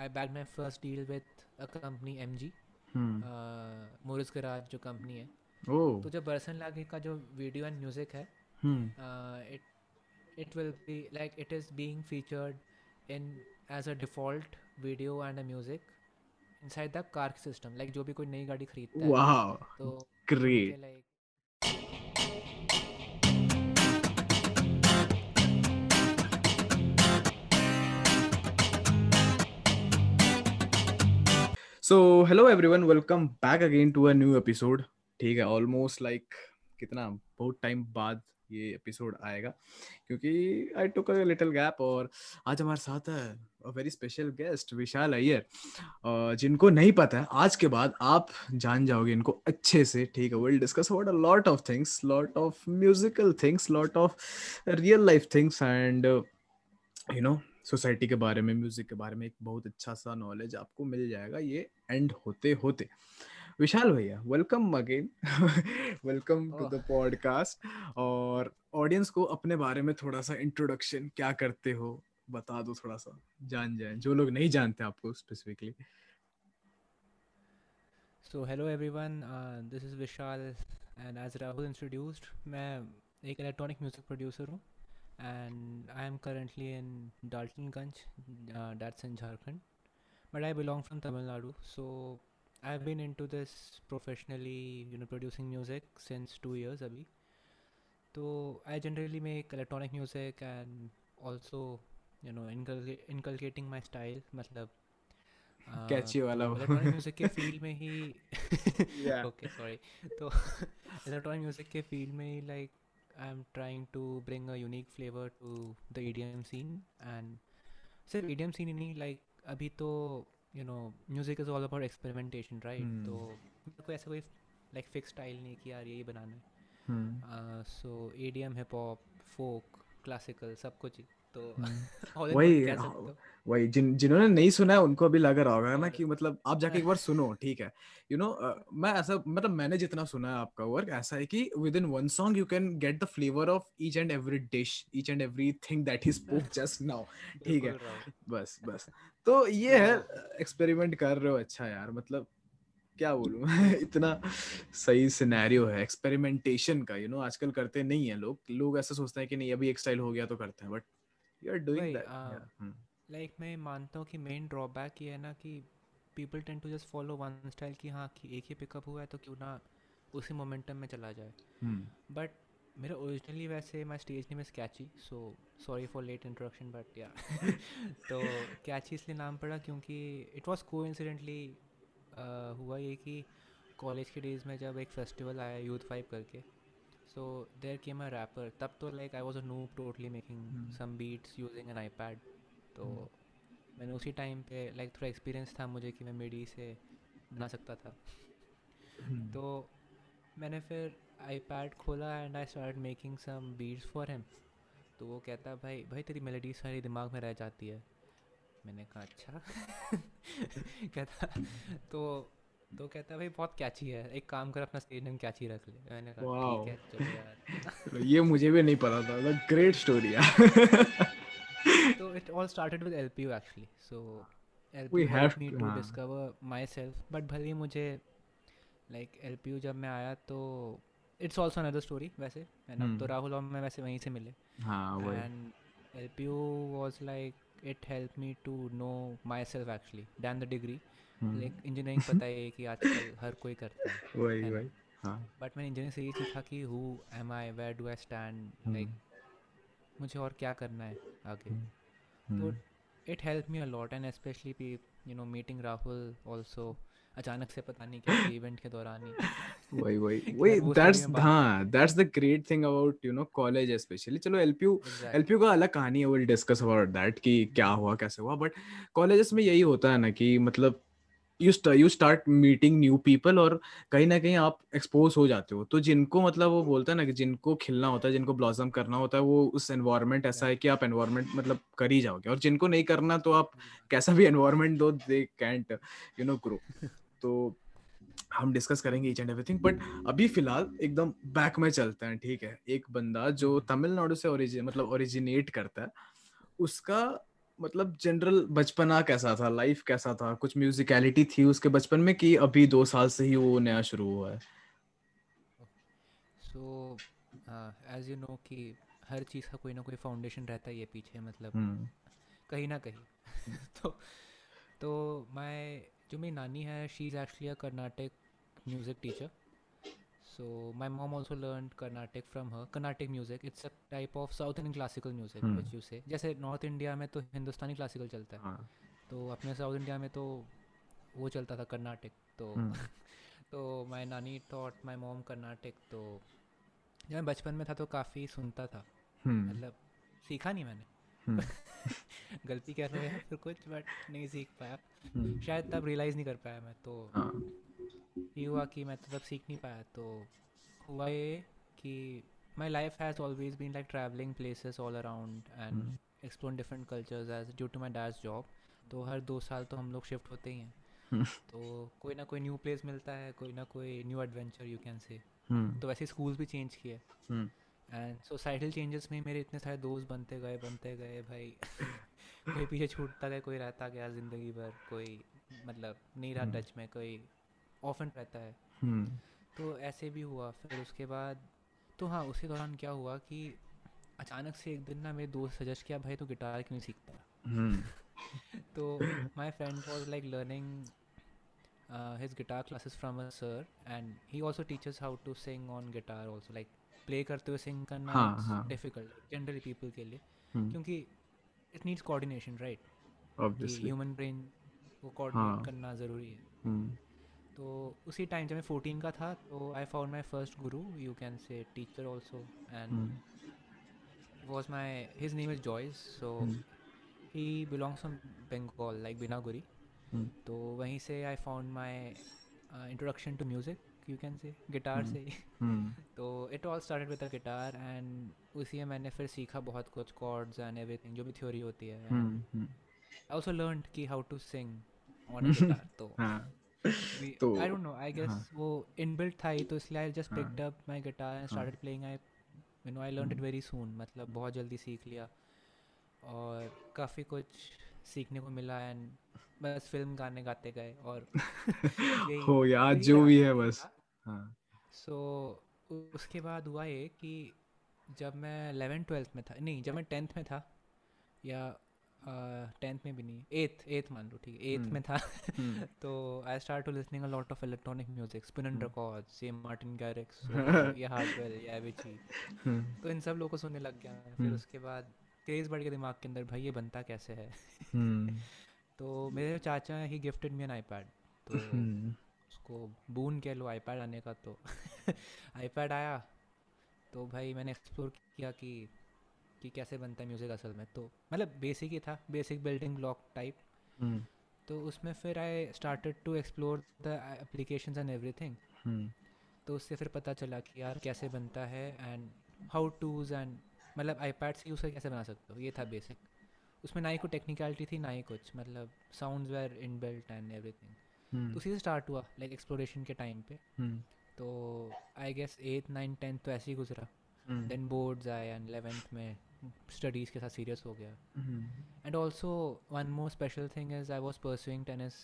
I back my first deal with company M G Morris garage जो company है। oh. तो जब बर्सन लागे का जो वीडियो एंड म्यूज़िक है it will be like it is being featured in as a default video and a music inside the car system like जो भी कोई नई गाड़ी खरीदता है। तो like so hello everyone welcome back again to a new episode ठीक है ऑलमोस्ट लाइक कितना, बहुत टाइम बाद ये एपिसोड आएगा, क्योंकि I took a little gap और आज हमारे साथ है a very special guest Vishal Iyer. जिनको नहीं पता है, आज के बाद आप जान जाओगे इनको अच्छे से, ठीक है। Will discuss about a lot of things lot of musical things lot of real life things and you know society के बारे में म्यूज़िक के बारे में एक बहुत अच्छा सा नॉलेज आपको मिल जाएगा ये एंड होते होते। विशाल भैया welcome again welcome to the podcast और ऑडियंस को अपने बारे में थोड़ा सा इंट्रोडक्शन क्या करते हो बता दो थोड़ा सा जान जाए। जो लोग नहीं जानते आपको specifically hello everyone. Uh, this is Vishal and as Rahul introduced मैं एक इलेक्ट्रॉनिक म्यूज़िक प्रोड्यूसर हूँ। and I am currently in Daltonganj uh, that's in Jharkhand but I belong from Tamil Nadu so I've been into this professionally you know producing music since two years अभी तो I generally make electronic music and also you know inculca- inculcating my style मतलब uh, Catchy वाला तो वो। electronic music के field में ही Yeah. Okay sorry तो electronic music के फील्ड में ही like I am trying to bring a unique flavour to the EDM scene and सिर्फ़ ईडीएम सीन ही नहीं लाइक अभी तो you know music is all about experimentation right Hmm. तो मेरे को ऐसा कोई लाइक फिक्स स्टाइल नहीं कि यार यही बनाना है। So E D M hip hop folk classical सब कुछ ही। तो हम्म। वही हाँ, हो? वही जिन जिन्होंने नहीं सुना है उनको अभी लग रहा होगा ना कि मतलब आप जाके एक बार सुनो ठीक है? You you know know, uh, मैं ऐसा मतलब मैंने जितना सुना है आपका वर्क ऐसा है कि within one song you can get the flavour of each and every dish each and every thing that he spoke just now ठीक है? बस बस। तो ये है एक्सपेरिमेंट कर रहे हो अच्छा यार मतलब क्या बोलूँ? मैं इतना सही सिनेरियो है एक्सपेरिमेंटेशन का यू you नो know, आजकल करते नहीं है लोग। लोग ऐसा सोचते हैं कि नहीं अभी एक स्टाइल हो गया तो करते हैं but you are doing that like मैं मानता हूँ कि मेन ड्रॉबैक ये है ना कि people tend to just follow one style कि हाँ कि एक ही पिकअप हुआ है तो क्यों ना उसी मोमेंटम में चला जाए। बट मेरा ओरिजिनली वैसे my stage name is Catchy so sorry for late introduction but या तो कैची इसलिए नाम पड़ा क्योंकि इट वॉज़ को इंसिडेंटली हुआ ये कि कॉलेज के डेज़ में जब एक फेस्टिवल आया यूथ फाइव करके so there came a rapper तब तो like I was a noob totally making Hmm. Some beats using an iPad तो Hmm. मैंने उसी टाइम पे लाइक थोड़ा एक्सपीरियंस था मुझे कि मैं मेडी से बना सकता था। हम्म। तो मैंने फिर आईपैड खोला and I start making some beats for him तो वो कहता भाई भाई तेरी मेलोडी सारी दिमाग में रह जाती है। मैंने कहा अच्छा। कहता तो तो कहता है भाई बहुत कैची है। एक काम कर अपना स्टेज नेम कैची रख ले। मैंने कहा ठीक है चलो यार। ये मुझे भी नहीं पता था। मतलब ग्रेट स्टोरी यार। तो it all started with LPU actually so LPU we have me to discover myself but भले मुझे लाइक like, एलपीयू जब मैं आया तो इट्स आल्सो अनदर स्टोरी वैसे। मैंने तो हम्म। राहुल और मैं वैसे वहीं से मिले। हाँ and LPU was like it help me to know myself actually then the degree hmm, like पता है कि आजकल हर कोई करता है वही वही हाँ। बट मैंने इंजीनियरिंग से ये सीखा कि who am I where do I stand like मुझे और क्या करना है आगे? हम्म, तो it helped me a lot and especially pe- you know meeting Rahul अचानक से पता नहीं कैसे इवेंट के दौरान ही। वही वही वही दैट्स हाँ that's the great thing about you know college specially चलो एलपीयू. एलपीयू का अलग कहानी है विल डिस्कस अबाउट दैट कि क्या हुआ कैसे हुआ। बट कॉलेजेस में यही होता है ना कि मतलब you you start meeting new people और कहीं ना कहीं आप एक्सपोज हो जाते हो। तो जिनको मतलब वो बोलता है ना कि जिनको खिलना होता है जिनको ब्लॉसम करना होता है वो उस एनवायरनमेंट ऐसा है कि आप एनवायरनमेंट मतलब कर ही जाओगे। और जिनको नहीं करना तो आप कैसा भी एनवायरनमेंट दो they can't you know grow तो हम डिस्कस करेंगे ईच एंड एवरीथिंग बट अभी फ़िलहाल एकदम बैक में चलते हैं ठीक है? एक बंदा जो तमिलनाडु से ओरिजिन मतलब ओरिजिनेट करता है उसका मतलब जनरल बचपना कैसा था? लाइफ कैसा था? कुछ म्यूजिकलिटी थी उसके बचपन में कि अभी दो साल से ही वो नया शुरू हुआ है? सो एज यू नो कि हर चीज़ का कोई ना कोई फाउंडेशन रहता है ये पीछे मतलब हम्म। कहीं ना कहीं। तो तो मैं जो मेरी नानी है she is actually a Carnatic music teacher so my mom also learn Carnatic from her Carnatic music it's a type of south Indian classical music Hmm. Which you say जैसे नॉर्थ इंडिया में तो Hindustani classical चलता है। हाँ। तो अपने south India में तो वो चलता था कर्नाटक तो हम्म तो my nani taught my mom Karnataka तो जब मैं बचपन में था तो काफ़ी सुनता था। हम्म मतलब सीखा नहीं मैंने। हम्म, गलती कर रहे हैं फिर कुछ बट नहीं सीख पाया। हम्म, शायद तब रियलाइज़ नहीं कर पाया मैं तो हाँ। ये हुआ कि मैं तो तब सीख नहीं पाया तो हुआ ये कि my life has always been like travelling places all around and explore different cultures as due to my dad's job तो हर दो साल तो हम लोग शिफ्ट होते ही हैं। हम्म, तो कोई ना कोई न्यू प्लेस मिलता है कोई ना कोई new adventure you can say तो वैसे स्कूल भी चेंज किए। एंड सोसाइटल चेंजेस में मेरे इतने सारे दोस्त बनते गए बनते गए भाई। कोई पीछे छूटता गया कोई रहता गया ज़िंदगी भर कोई मतलब नहीं रहा। टच में कोई ऑफन रहता है। हम्म, तो ऐसे भी हुआ। फिर उसके बाद तो हाँ उसके दौरान क्या हुआ कि अचानक से एक दिन ना मेरे दोस्त सजेस्ट किया भाई तो गिटार क्यों सीखता? हम्म, तो my friend was like learning his guitar classes from a sir and he also teaches how to sing on guitar also like play करते हुए सिंग करना हाँ, हाँ। डिफ़िकल्ट जनरली पीपल के लिए। हम्म, क्योंकि it needs coordination right obviously, human brain को coordinate हाँ। करना ज़रूरी है। हम्म, तो उसी टाइम जब मैं फोर्टीन का था तो I found my first guru you can say teacher also and was my his name is Joyce so he belongs from Bengal like Binaguri तो वहीं से I found my introduction to music you can say guitar. से ही। हम्म, तो it all started with a guitar and उसी में मैंने फिर सीखा बहुत कुछ कॉर्ड्स एंड एवरीथिंग जो भी थ्योरी होती है। आई ऑल्सो लर्न कि how to sing on guitar तो हाँ। तो- I don't know I guess हाँ। वो इनबिल्ट था ही तो इसलिए I just. Picked up my guitar and started playing I you know I learn it. Very soon मतलब बहुत जल्दी सीख लिया और काफ़ी कुछ सीखने को मिला एंड बस फ़िल्म गाने गाते गए और हो यार जो भी है बस हाँ सो उसके बाद हुआ ये कि जब मैं एलेवन ट्वेल्थ में था नहीं जब मैं टेंथ में था या टेंथ में भी नहीं एट्थ एट्थ मान लो ठीक है एट्थ हम्म। में था हम्म, तो I start to listening a lot of electronic music spin and. Records ये मार्टिन गैरिक्स या हार्डवेल या एविची तो इन सब लोगों को सुनने लग गया। फिर हम्म। उसके बाद तेज़ बढ़ गया दिमाग के अंदर भाई ये बनता कैसे है तो मेरे चाचा हैं he gifted me an iPad तो उसको बून कह लो आईपैड आने का तो आईपैड आया तो भाई मैंने एक्सप्लोर किया कि कि कैसे बनता है म्यूज़िक असल में। तो मतलब बेसिक ही था basic building block type hmm, तो उसमें फिर I started to explore the applications and everything hmm, तो उससे फिर पता चला कि यार कैसे बनता है एंड हाउ टूज एंड मतलब आईपैड से यूज़ करके कैसे बना सकते हो। ये था बेसिक उसमें ना ही कोई टेक्निकलिटी थी ना ही कुछ। मतलब sound were inbuilt and everything hmm, तो उसी से स्टार्ट हुआ लाइक एक्सप्लोरेशन के टाइम पे। हम्म, तो I guess at nine tenth तो ऐसे ही गुजरा। हम्म, देन बोर्ड्स आए एंड एलेवेंथ में। स्टडीज़ के साथ सीरियस हो गया। And also one more special thing is I was pursuing tennis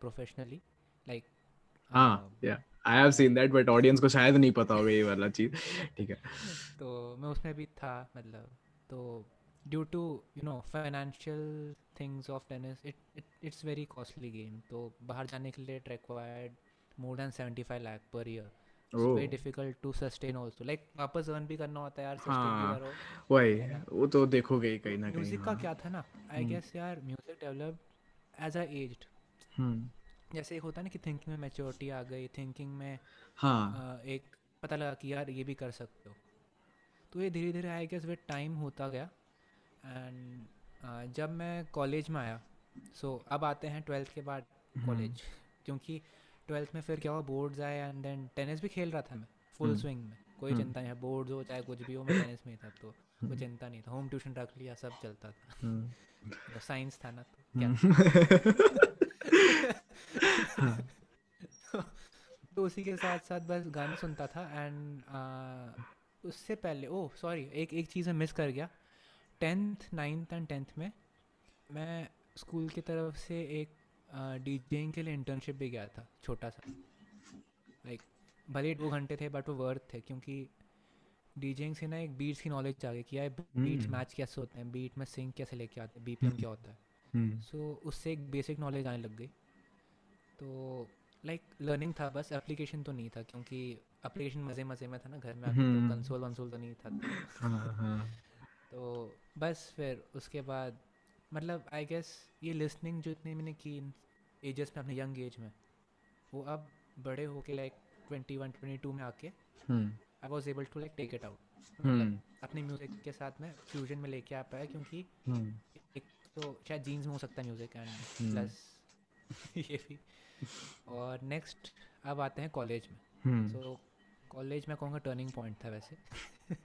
professionally like हाँ yeah I have seen that but audience को शायद नहीं पता होगा ये वाला चीज़। ठीक है। तो मैं उसमें भी था मतलब। तो due to you know financial things of tennis it it's very costly game तो बाहर जाने के लिए it required more than seventy five lakh per year very difficult to sustain also like वापस अर्न भी करना होता है यार हाँ, करो। वही वो तो देखोगे ही कहीं ना कहीं म्यूज़िक का हाँ। क्या था ना? I hmm. गेस यार music develop as a aged hmm, जैसे एक होता है ना कि थिंकिंग में मैच्योरिटी आ गई थिंकिंग में हाँ। एक पता लगा कि यार ये भी कर सकते हो। तो ये धीरे धीरे आई गेस विद टाइम होता गया। एंड जब मैं कॉलेज में आया सो अब आते हैं ट्वेल्थ के बाद हम्म, कॉलेज क्योंकि ट्वेल्थ में फिर क्या हुआ बोर्ड्स आए एंड देन टेनिस भी खेल रहा था मैं फुल हम्म। स्विंग में। कोई हम्म। चिंता नहीं है बोर्ड्स हो चाहे कुछ भी हो मैं टेनिस में ही था तो कोई हम्म, चिंता नहीं था। होम ट्यूशन रख लिया सब चलता था। हम्म, तो साइंस था ना तो क्या? हाँ, तो उसी के साथ साथ बस गाने सुनता था एंड उससे पहले ओह सॉरी एक एक चीज़ मैं मिस कर गया। टेंथ नाइन्थ एंड टेंथ में मैं स्कूल की तरफ़ से एक डीजेइंग के लिए इंटर्नशिप भी गया था छोटा सा। लाइक भले दो घंटे थे बट वो वर्थ थे क्योंकि डीजेइंग से ना एक बीट्स की नॉलेज आ गई कि यार बीट्स मैच हम्म। कैसे होते हैं बीट में सिंग कैसे लेके आते हैं बीपीएम क्या होता है। हम्म। सो so, उससे एक बेसिक नॉलेज आने लग गई। तो लाइक लर्निंग था बस एप्लीकेशन तो नहीं था क्योंकि एप्लीकेशन मज़े मज़े में था ना घर में आके तो हम्म। कंसोल वंसोल तो नहीं था। तो, हाँ हाँ। तो बस फिर उसके बाद मतलब आई गेस ये लिसनिंग जो इतनी मैंने की एजेस में अपने यंग एज में वो अब बड़े होके like twenty one twenty two में आके हम्म। I was able to like take it out hmm. अपने म्यूज़िक के साथ में फ्यूजन में लेके आ पाया क्योंकि हम्म। एक तो शायद जीन्स में हो सकता है म्यूज़िक एंड हम्म। प्लस ये भी। और नेक्स्ट अब आते हैं कॉलेज में। हम्म। सो कॉलेज में कहूँगा टर्निंग पॉइंट था वैसे।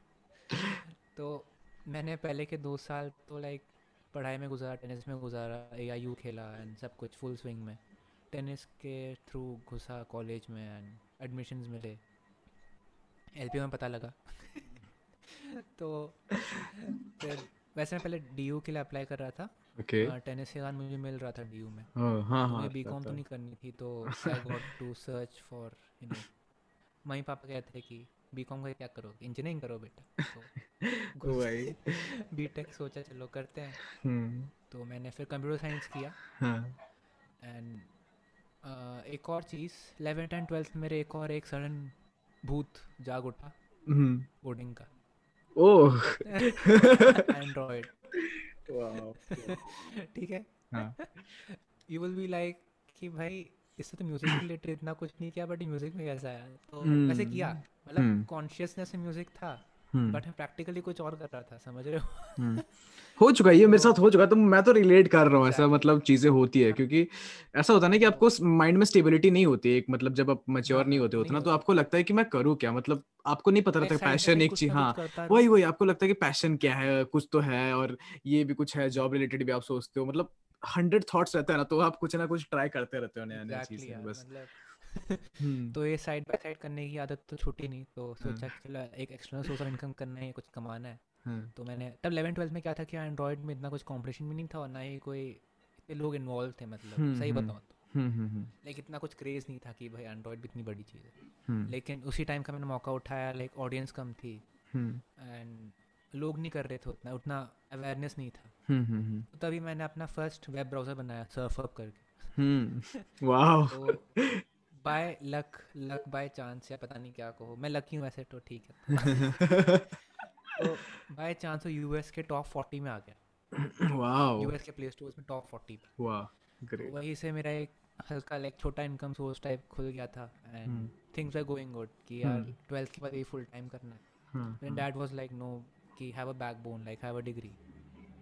तो मैंने पहले के दो साल तो लाइक पढ़ाई में गुजारा टेनिस में गुजारा ए आई यू खेला एंड सब कुछ फुल स्विंग में। टेनिस के थ्रू घुसा कॉलेज में एंड एडमिशन्स मिले। एल में पता लगा। तो फिर वैसे मैं पहले डीयू के लिए अप्लाई कर रहा था। ओके टेनिस के बाद मुझे मिल रहा था डीयू में। हाँ हाँ तो हाँ मुझे बी कॉम तो नहीं करनी थी तो I got to search for you know mummy papa कहते थे कि बी कॉम का क्या करोगे? इंजीनियरिंग करो बेटा। तो भाई बी टेक सोचा चलो करते हैं। हम्म। तो मैंने फिर कंप्यूटर साइंस किया। हाँ। एंड एक और चीज़ इलेवेंथ एंड ट्वेल्थ मेरे एक और एक सडन भूत जाग उठा हम्म। कोडिंग का। ओह। एंड्रॉयड ठीक है? हाँ। यू विल बी लाइक कि भाई इससे तो म्यूज़िक रिलेटेड इतना कुछ नहीं किया बट म्यूज़िक में कैसा है। तो वैसे किया मतलब हम्म। कॉन्शियसनेस में म्यूज़िक था हम्म। बट मैं प्रैक्टिकली कुछ और कर रहा था समझ रहे हो? हम्म। हो चुका है ये मेरे साथ हो चुका है तो मैं तो रिलेट कर रहा हूँ ऐसा मतलब चीज़ें होती है क्योंकि ऐसा होता है ना कि आपको माइंड में स्टेबिलिटी नहीं होती एक मतलब जब आप मैच्योर हाँ, नहीं होते उतना तो आपको लगता है कि मैं करूँ क्या? मतलब आपको नहीं पता रहता पैशन एक चीज़ हाँ वही वही आपको लगता है कि पैशन क्या है कुछ तो है और ये भी कुछ है जॉब रिलेटेड भी आप सोचते हो मतलब हंड्रेड थॉट्स रहता है ना तो आप कुछ ना कुछ ट्राई करते रहते हो नया नया चीज़ बस। मतलब हम्म, तो ये साइड बाय साइड करने की आदत तो छूटी नहीं तो सोचा हाँ। चलो एक एक्सटर्नल सोर्स ऑफ़ इनकम करना है कुछ कमाना है। हाँ, तो मैंने तब 11 ट्वेल्थ में क्या था कि एंड्रॉयड में इतना कुछ कंपटीशन भी नहीं था और ना ही कोई इतने लोग इन्वॉल्व थे मतलब हम्म, सही हम्म। बताऊँ तो। हम्म, हम्म, हम्म, लाइक इतना कुछ क्रेज नहीं था कि भाई एंड्रॉयड भी इतनी बड़ी चीज़ है। लेकिन उसी टाइम का मैंने मौका उठाया लाइक ऑडियंस कम थी। एंड लोग नहीं कर रहे थे उतना उतना अवेयरनेस नहीं था। हम्म, हम्म, तो तभी मैंने अपना फ़र्स्ट वेब ब्राउज़र बनाया सर्फअप करके। हम्म, वाओ। तो by luck luck by chance या पता नहीं क्या कहो। मैं लकी हूँ वैसे तो ठीक है। तो बाय चांस वो यूएस के टॉप 40 में आ गया। वाओ। यूएस के प्ले स्टोर्स में टॉप 40 पे। वाह तो ग्रेट वहीं से मेरा एक हल्का लाइक छोटा इनकम सोर्स टाइप खुल गया था। And things are going good कि यार हम्म। ट्वेल्थ के बाद ये फुल टाइम करना है। then dad was like no कि have a backbone like have a degree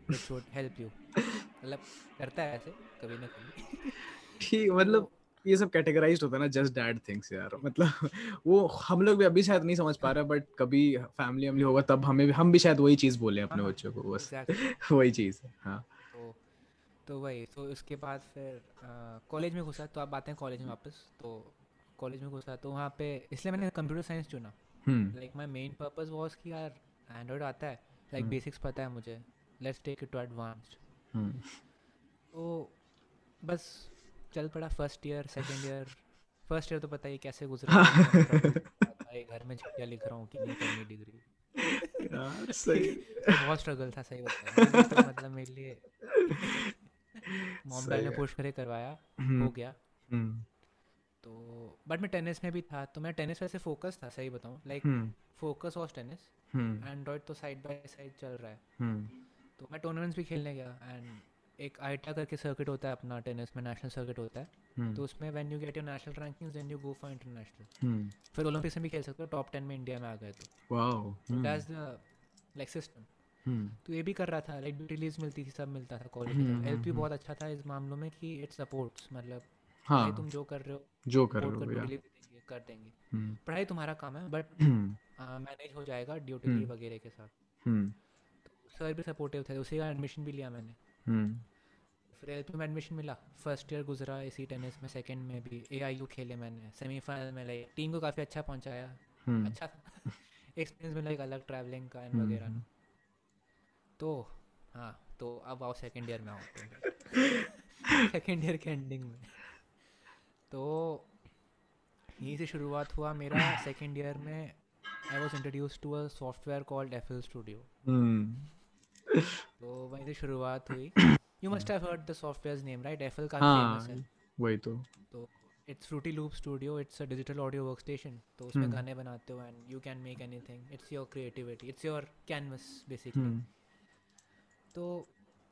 it should help you. मतलब करता है ऐसे कभी ना कभी। ठीक मतलब ये सब कैटेगराइज्ड होता है ना जस्ट डैड थिंग्स यार। मतलब वो हम लोग भी अभी शायद नहीं समझ पा रहे बट कभी फैमिली वैमिली होगा तब हमें भी हम भी शायद वही चीज़ बोले अपने हाँ, बच्चों को बस। वही चीज़ है। तो तो वही तो उसके बाद फिर कॉलेज में घुसा तो आप आते हैं कॉलेज में वापस तो कॉलेज में घुसा तो वहाँ पे इसलिए मैंने कंप्यूटर साइंस चुना। Like my main purpose was कि यार एंड्रॉयड आता है? लाइक हम्म। बेसिक्स पता है मुझे. Let's take it to advanced hmm तो बस चल पड़ा first year second year first year तो पता ही कैसे गुजरा भाई घर में छुट्टियाँ लिख रहा हूँ कि नहीं करनी डिग्री यार सही. बहुत स्ट्रगल था सही बताया. तो मतलब मेरे लिए मॉम डैड ने पुश करे करवाया. हो हम्म, गया. हम्म, तो बट मैं टेनिस में भी था तो मैं टेनिस वैसे फोकस था सही बताऊँ। Like focus was tennis Android तो साइड बाय साइड चल रहा है। हम्म, तो मैं टूर्नामेंट्स भी खेलने गया एंड एक आईटा करके सर्किट होता है अपना टेनिस में नेशनल सर्किट होता है। हम्म, तो उसमें when you get your national rankings then you go for international फिर ओलंपिक्स में भी खेल सकते हो टॉप टेन में इंडिया में आ गए तो। Wow that's the like system तो ये भी कर रहा था लाइक रिलीज़ मिलती थी सब मिलता था कॉलेज में। एल पी हम्म, बहुत अच्छा था इस मामलों में कि इट सपोर्ट्स मतलब हाँ। भाई तुम जो कर रहे हो जो कर रहे हो कर देंगे। हम्म, पढ़ाई तुम्हारा काम है बट मैनेज हो जाएगा ड्यूटी हम्म। वगैरह के साथ। हम्म, सर भी सपोर्टिव थे उसी का एडमिशन भी लिया मैंने। फिर एल में एडमिशन मिला। फ़र्स्ट ईयर गुजरा इसी टेनिस में सेकंड में भी ए आई यू खेले मैंने। सेमीफाइनल में लाइक टीम को काफ़ी अच्छा पहुँचाया। अच्छा एक्सपीरियंस मिला एक अलग ट्रैवलिंग का एंड वगैरह। तो हाँ तो अब आओ सेकेंड ईयर में आओ। सेकेंड ईयर के एंडिंग में। तो यहीं से शुरुआत हुआ मेरा सेकेंड ईयर में I was introduce to a software called F L studio तो वहीं से शुरुआत हुई। You must have heard the software name right F L काफ़ी फ़ेमस है। वही तो। तो it's Fruity Loop studio it's a digital audio workstation तो उसमें हम्म। गाने बनाते हो and you can make anything it's your creativity it's your canvas basically तो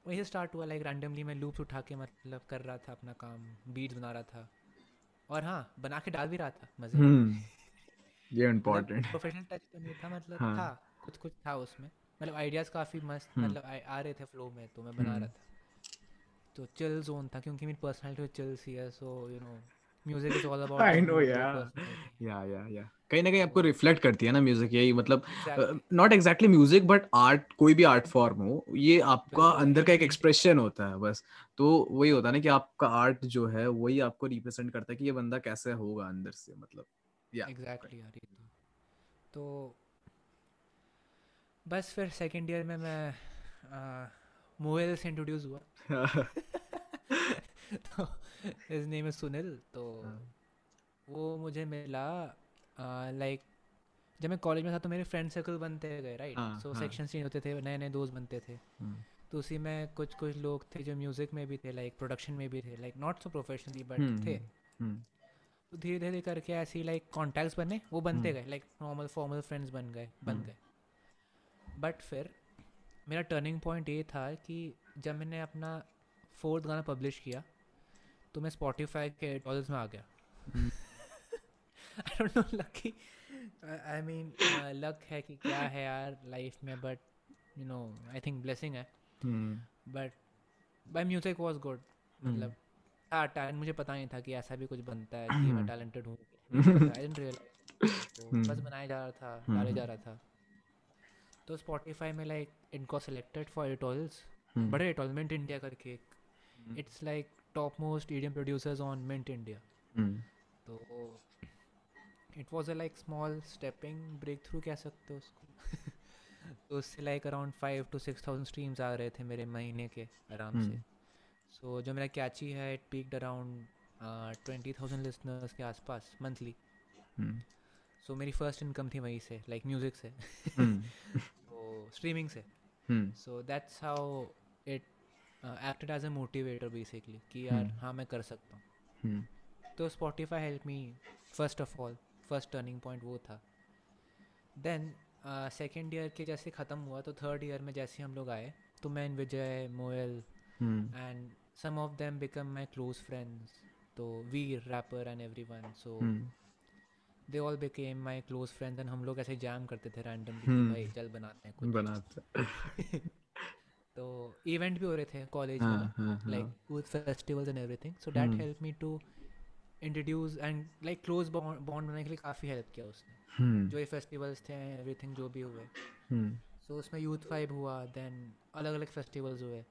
वही से स्टार्ट हुआ लाइक रैंडमली मैं लूप्स उठा के मतलब कर रहा था अपना काम बीट्स बना रहा था। और हाँ बना के डाल भी रहा था मज़े में। हम्म ये इम्पोर्टेंट प्रोफेशनल टच तो नहीं था मतलब हाँ। था कुछ कुछ था उसमें मतलब आइडियाज़ काफ़ी मस्त हम्म। मतलब आ, आ रहे थे फ्लो में तो मैं बना हम्म। रहा था तो चिल जोन था क्योंकि मेरी पर्सनालिटी चिल सी है so you know music is all about I know yeah yeah yeah या कहीं ना कहीं आपको रिफ्लेक्ट करती है ना म्यूज़िक यही मतलब not exactly music but art कोई भी आर्ट फॉर्म हो ये आपका अंदर का एक एक एक्सप्रेशन होता है बस। तो वही होता है ना कि आपका आर्ट जो है वही आपको रिप्रेजेंट करता है कि ये बंदा कैसे होगा अंदर से मतलब या एग्जैक्टली यार ये तो। तो बस फिर सेकंड ईयर में मैं मोबाइल से इंट्रोड्यूस हुआ। तो हिज नेम इज़ सुनील तो हाँ। वो मुझे मिला लाइक जब मैं कॉलेज में था तो मेरे फ्रेंड सर्कल बनते गए राइट सो सेक्शन चेंज होते थे नए नए दोस्त बनते थे। हम्म, तो उसी में कुछ कुछ लोग थे जो म्यूज़िक में भी थे लाइक प्रोडक्शन में भी थे like not so professionally but hmm, थे। हम्म, तो धीरे धीरे करके ऐसे लाइक कॉन्टैक्ट्स बने वो बनते हम्म। गए लाइक नॉर्मल फॉर्मल फ्रेंड्स बन गए बन हम्म। गए। बट फिर मेरा टर्निंग पॉइंट ये था कि जब मैंने अपना फोर्थ गाना पब्लिश किया तो मैं स्पॉटिफाई के डॉलर्स में आ गया। हम्म। I don't know lucky I mean luck है कि क्या है यार लाइफ में but you know I think blessing है. But by music was good. मतलब हाँ टैलेंट मुझे पता नहीं था कि ऐसा भी कुछ बनता है कि मैं। टैलेंटेड हूँ आई डिडंट रियलाइज़। बस बनाया जा रहा था डाले जा। रहा था। तो स्पॉटिफाई में लाइक इनको सिलेक्टेड फॉर एटोल्स बड़े एटोल मिंट इंडिया करके हम्म, it's like top most idiom producers on mint India तो it was a like small stepping breakthrough कह सकते हो उसको तो उससे like around five to six thousand streams आ रहे थे मेरे महीने के आराम से। हम्म। सो जो मेरा कैची है it peaked around twenty thousand listeners के आसपास मंथली हम्म, सो मेरी फ़र्स्ट इनकम थी वहीं से लाइक म्यूज़िक से। हम्म, तो स्ट्रीमिंग से। हम्म, so that's how it acted as a motivator basically कि यार हम्म। हाँ मैं कर सकता हूँ। हम्म, तो Spotify help me first of all first turning point वो था। देन सेकेंड ईयर के जैसे ख़त्म हुआ तो थर्ड ईयर में जैसे हम लोग आए तो मैं Vijay Moyal and some of them become my close friends तो Veer rapper and everyone so they all became my close friends and हम लोग ऐसे जैम करते थे रैंडमली हम्म। भाई चल बनाते हैं कुछ। बनाता तो इवेंट भी हो रहे थे कॉलेज में हाँ ना हाँ हाँ। like with festivals and everything so that and like close to introduce and like close bond bond बनाने के लिए काफ़ी हेल्प किया उसने। हम्म, जो ये फेस्टिवल्स थे एवरीथिंग जो भी हुए। हम्म, सो उसमें यूथ फाइव हुआ देन अलग अलग फेस्टिवल्स हुए।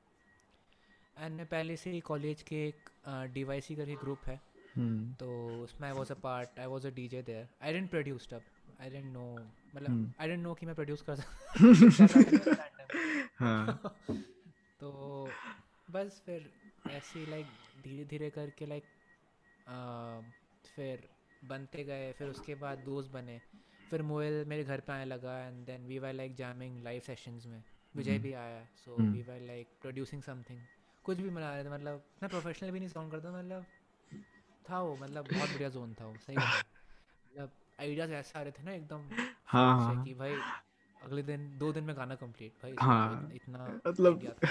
एंड मैं पहले से ही कॉलेज के एक डी वाई सी करके ग्रुप है हम्म, तो उसमें I was a part I was a D J there I didn't produce अब आई डेंट नो मतलब. आई डेंट नो कि मैं प्रोड्यूस कर सकता हाँ। तो बस फिर ऐसे ही लाइक धीरे धीरे करके लाइक फिर बनते गए फिर उसके बाद दोस्त बने फिर मोयल मेरे घर पे आने लगा and then we were like jamming live sessions में विजय हम्म। भी आया so. We were like producing something कुछ भी बना रहे थे मतलब मैं प्रोफेशनल भी नहीं साउंड करता मतलब था वो मतलब बहुत बढ़िया जोन था वो सही मतलब आइडियाज़ ऐसे आ रहे थे ना एकदम हाँ, हाँ। कि भाई अगले दिन दो दिन में गाना कंप्लीट भाई हाँ, इतना मतलब idea था।